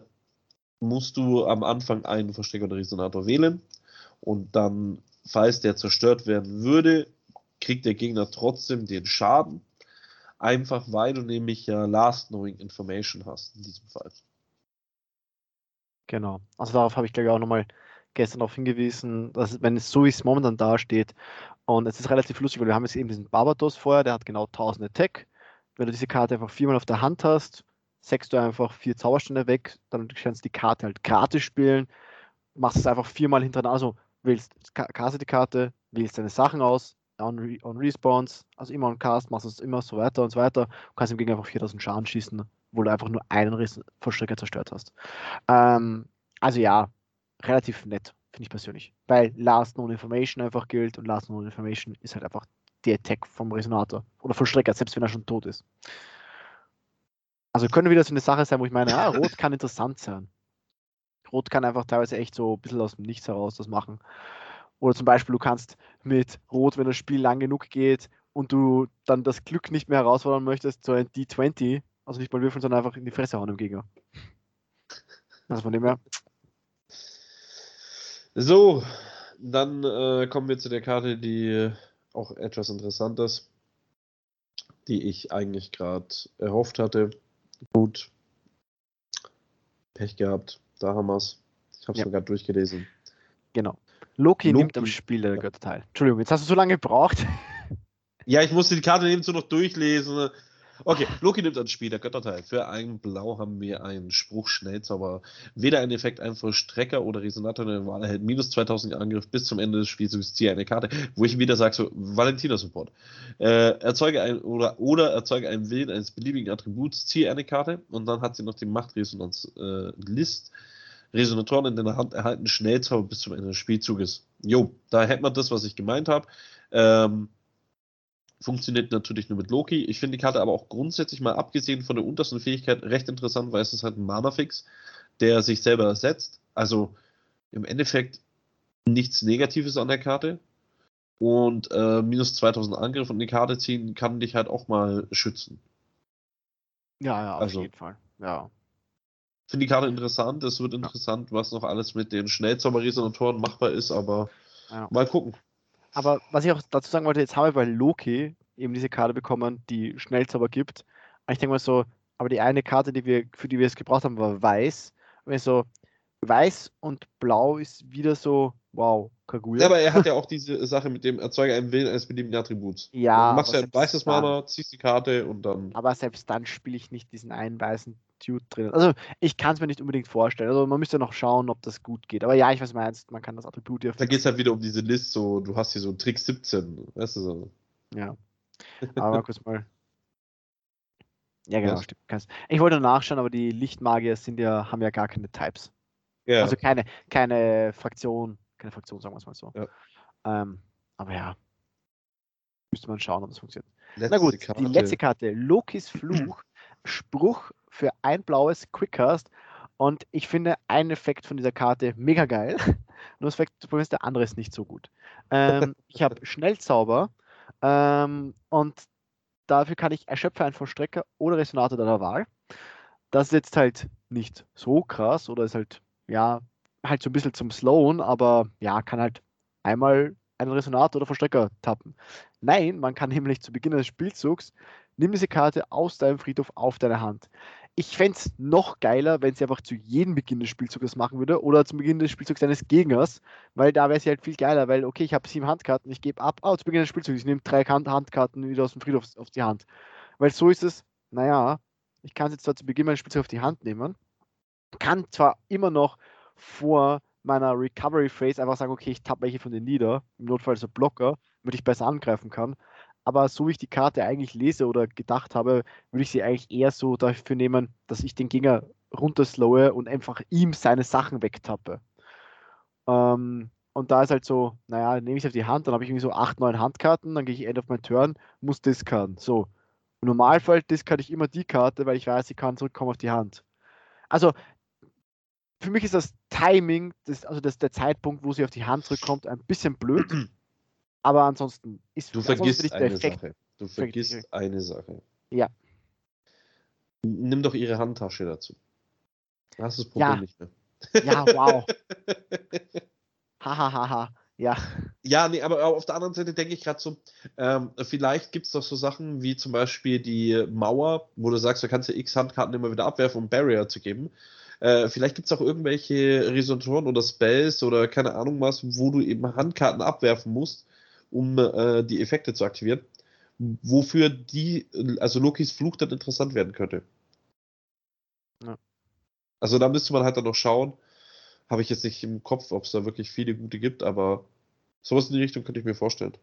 musst du am Anfang einen Verstecker oder Resonator wählen und dann, falls der zerstört werden würde, kriegt der Gegner trotzdem den Schaden, einfach weil du nämlich ja Last Knowing Information hast in diesem Fall. Genau. Also darauf habe ich glaube ich auch nochmal gestern darauf hingewiesen, dass wenn es so wie es momentan dasteht und es ist relativ lustig, weil wir haben jetzt eben diesen Barbados vorher, der hat genau 1000 Attack. Wenn du diese Karte einfach viermal auf der Hand hast, sägst du einfach vier Zauberstände weg, dann kannst du die Karte halt gratis spielen, machst es einfach viermal hintereinander, also wählst Ka- Cast die Karte, wählst deine Sachen aus, on, Re on Respawns, also immer on Cast, machst es immer so weiter und so weiter, du kannst im Gegner einfach 4000 Schaden schießen, obwohl du einfach nur einen Vollstrecker zerstört hast. Ähm, also ja, relativ nett, finde ich persönlich. Weil Last Known Information einfach gilt und Last Known Information ist halt einfach der Attack vom Resonator oder Vollstrecker, selbst wenn er schon tot ist. Also könnte wieder so eine Sache sein, wo ich meine, ah, Rot kann interessant sein. Rot kann einfach teilweise echt so ein bisschen aus dem Nichts heraus das machen. Oder zum Beispiel, du kannst mit Rot, wenn das Spiel lang genug geht und du dann das Glück nicht mehr herausfordern möchtest, so ein D20, also nicht mal würfeln, sondern einfach in die Fresse hauen dem Gegner. Also von dem her, So, dann äh, kommen wir zu der Karte, die auch etwas interessant ist, die ich eigentlich gerade erhofft hatte. Gut. Pech gehabt, da haben wir's. Ich habe es Ja. sogar durchgelesen. genau. Loki, nimmt am Loki. Spiel der Götter teil. Entschuldigung, jetzt hast du so lange gebraucht. Ja, ich musste die Karte nebenzu noch durchlesen. Okay, Loki nimmt ans Spiel, der Götterteil. Für ein Blau haben wir einen Spruch Schnellzauber. Weder ein Effekt, ein Vollstrecker oder Resonator in der Wahl erhält minus 2000 Angriff bis zum Ende des Spiels. Ziehe eine Karte, wo ich wieder sage, so Valentina-Support. Äh, erzeuge ein oder, oder erzeuge einen Willen eines beliebigen Attributs, ziehe eine Karte und dann hat sie noch die Machtresonanz äh. Resonatoren in deiner Hand erhalten Schnellzauber bis zum Ende des Spielzuges. Jo, da hätte man das, was ich gemeint habe. Ähm, funktioniert natürlich nur mit Loki. Ich finde die Karte aber auch grundsätzlich mal abgesehen von der untersten Fähigkeit recht interessant, weil es ist halt ein Mana-Fix, der sich selber ersetzt. Also im Endeffekt nichts Negatives an der Karte. Und äh, minus 2000 Angriff und eine Karte ziehen kann dich halt auch mal schützen. Ja, ja, auf Also- jeden Fall. Ja. Finde die Karte interessant. Es wird interessant, was noch alles mit den Schnellzauber-Resonatoren machbar ist, aber Ja. mal gucken. Aber was ich auch dazu sagen wollte, jetzt haben wir bei Loki eben diese Karte bekommen, die Schnellzauber gibt. Und ich denke mal so, aber die eine Karte, die wir, für die wir es gebraucht haben, war weiß. Und ich so, weiß und blau ist wieder so, wow, Kaguya. Ja, aber er hat ja auch diese Sache mit dem Erzeuger einen Willen eines beliebigen Attributs. Ja, Du machst aber ja ein weißes Mana, ziehst die Karte und dann. aber selbst dann spiele ich nicht diesen einen weißen Dude drin. Also ich kann es mir nicht unbedingt vorstellen. Also man müsste noch schauen, ob das gut geht. Aber ja, ich weiß, meinst. Man kann das Attribut ja Da geht es halt wieder um diese List, so, du hast hier so Trick 17, weißt du so. Ja. Aber mal kurz mal. Ja, genau, stimmt. Kannst. Ich wollte nachschauen, aber die Lichtmagier sind ja, haben ja gar keine Types. Ja, Also keine, keine Fraktion, keine Fraktion, sagen wir es mal so. Ja. Ähm, aber ja. Müsste man schauen, ob das funktioniert. letzte Na gut, Karte. die letzte Karte, Lokis Fluch, Spruch für ein blaues Quickcast Und ich finde einen Effekt von dieser Karte mega geil. Nur das Problem ist, der andere ist nicht so gut. Ähm, ich habe Schnellzauber ähm, und dafür kann ich Erschöpfe einen Vollstrecker oder Resonator deiner Wahl. Das ist jetzt halt nicht so krass oder ist halt, ja, halt so ein bisschen zum Slowen, aber ja, kann halt einmal einen Resonator oder Vollstrecker tappen. Nein, man kann nämlich zu Beginn des Spielzugs, nimm diese Karte aus deinem Friedhof auf deine Hand. Ich fände es noch geiler, wenn sie einfach zu jedem Beginn des Spielzuges machen würde oder zum Beginn des Spielzugs deines Gegners, weil da wäre sie halt viel geiler, weil, okay, ich habe sieben Handkarten, ich gebe ab, oh, zu Beginn des Spielzugs, ich nehme drei Handkarten wieder aus dem Friedhof auf die Hand. Weil so ist es, naja, ich kann es jetzt zwar zu Beginn meines Spielzugs auf die Hand nehmen, kann zwar immer noch vor meiner Recovery Phase einfach sagen, okay, ich tappe welche von den nieder, im Notfall so Blocker, damit ich besser angreifen kann. Aber so wie ich die Karte eigentlich lese oder gedacht habe, würde ich sie eigentlich eher so dafür nehmen, dass ich den Gegner runterslowe und einfach ihm seine Sachen wegtappe. Ähm, und da ist halt so, naja, nehme ich auf die Hand, dann habe ich irgendwie so 8, 9 Handkarten, dann gehe ich End of my Turn, muss discarden. So. Im Normalfall discard ich immer die Karte, weil ich weiß, sie kann zurückkommen auf die Hand. Also für mich ist das Timing, das, also das, der Zeitpunkt, wo sie auf die Hand zurückkommt, ein bisschen blöd. Aber ansonsten ist Du vergisst eine Effekt. Sache. Du vergisst Vergiss. eine Sache. Ja. Nimm doch ihre Handtasche dazu. Da hast du das Problem ja. nicht mehr. Ja, wow. Hahaha. ha, ha. Ja. Ja, nee, aber auf der anderen Seite denke ich gerade so, ähm, vielleicht gibt es doch so Sachen wie zum Beispiel die Mauer, wo du sagst, du kannst ja x Handkarten immer wieder abwerfen, um Barrier zu geben. Äh, vielleicht gibt es auch irgendwelche Resonatoren oder Spells oder keine Ahnung was, wo du eben Handkarten abwerfen musst, um äh, die Effekte zu aktivieren. Wofür die, also Lokis Fluch dann interessant werden könnte. Ja. Also da müsste man halt dann noch schauen. Habe ich jetzt nicht im Kopf, ob es da wirklich viele gute gibt, aber sowas in die Richtung könnte ich mir vorstellen.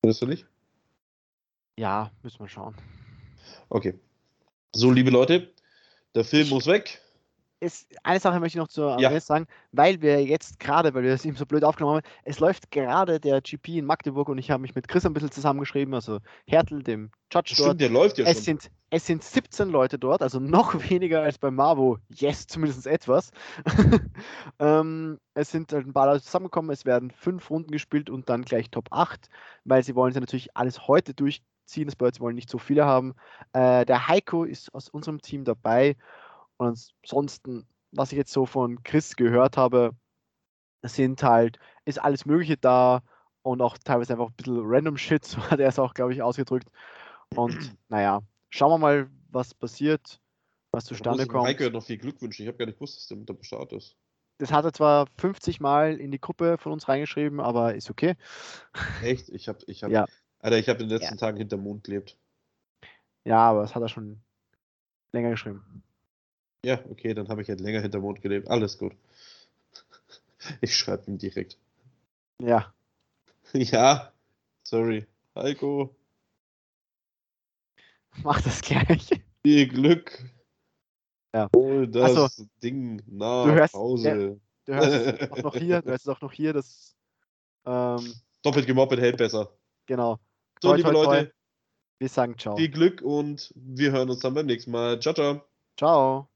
Findest du nicht? Ja, müssen wir schauen. Okay. So, liebe Leute, der Film muss weg. Ist, eine Sache möchte ich noch zu ja. sagen, weil wir jetzt gerade, weil wir das eben so blöd aufgenommen haben, es läuft gerade der GP in Magdeburg und ich habe mich mit Chris ein bisschen zusammengeschrieben, also Hertel, dem Judge Stimmt, dort. der läuft ja es schon. Sind, es sind 17 Leute dort, also noch weniger als bei Marvo. Yes, zumindest etwas. ähm, es sind halt ein paar Leute zusammengekommen, es werden fünf Runden gespielt und dann gleich Top 8, weil sie wollen ja natürlich alles heute durch ziehen. Das Birds wollen nicht so viele haben. Äh, der Heiko ist aus unserem Team dabei. Und ansonsten, was ich jetzt so von Chris gehört habe, sind halt, ist alles Mögliche da und auch teilweise einfach ein bisschen random Shit, so hat er es auch, glaube ich, ausgedrückt. Und naja, schauen wir mal, was passiert, was zustande ich kommt. Heiko noch viel Glück wünschen. Ich habe gar nicht gewusst, dass der mit am Start ist. Das hat er zwar 50 Mal in die Gruppe von uns reingeschrieben, aber ist okay. Echt? Ich habe ich hab, ja. Alter, ich habe in den letzten ja. Tagen hinterm Mond gelebt. Ja, aber das hat er schon länger geschrieben. Ja, okay, dann habe ich halt länger hinterm Mond gelebt. Alles gut. Ich schreibe ihm direkt. Ja. Ja, sorry. Heiko. Mach das gleich. Viel Glück. Ja. Hol das also, Ding nach du hörst, Hause. Ja, du hörst es auch noch hier, du hörst es auch noch hier, das ähm, Doppelt gemoppelt hält besser. Genau. So, toi, liebe toi, Leute. Toi. Wir sagen ciao. Viel Glück und wir hören uns dann beim nächsten Mal. Ciao, ciao. Ciao.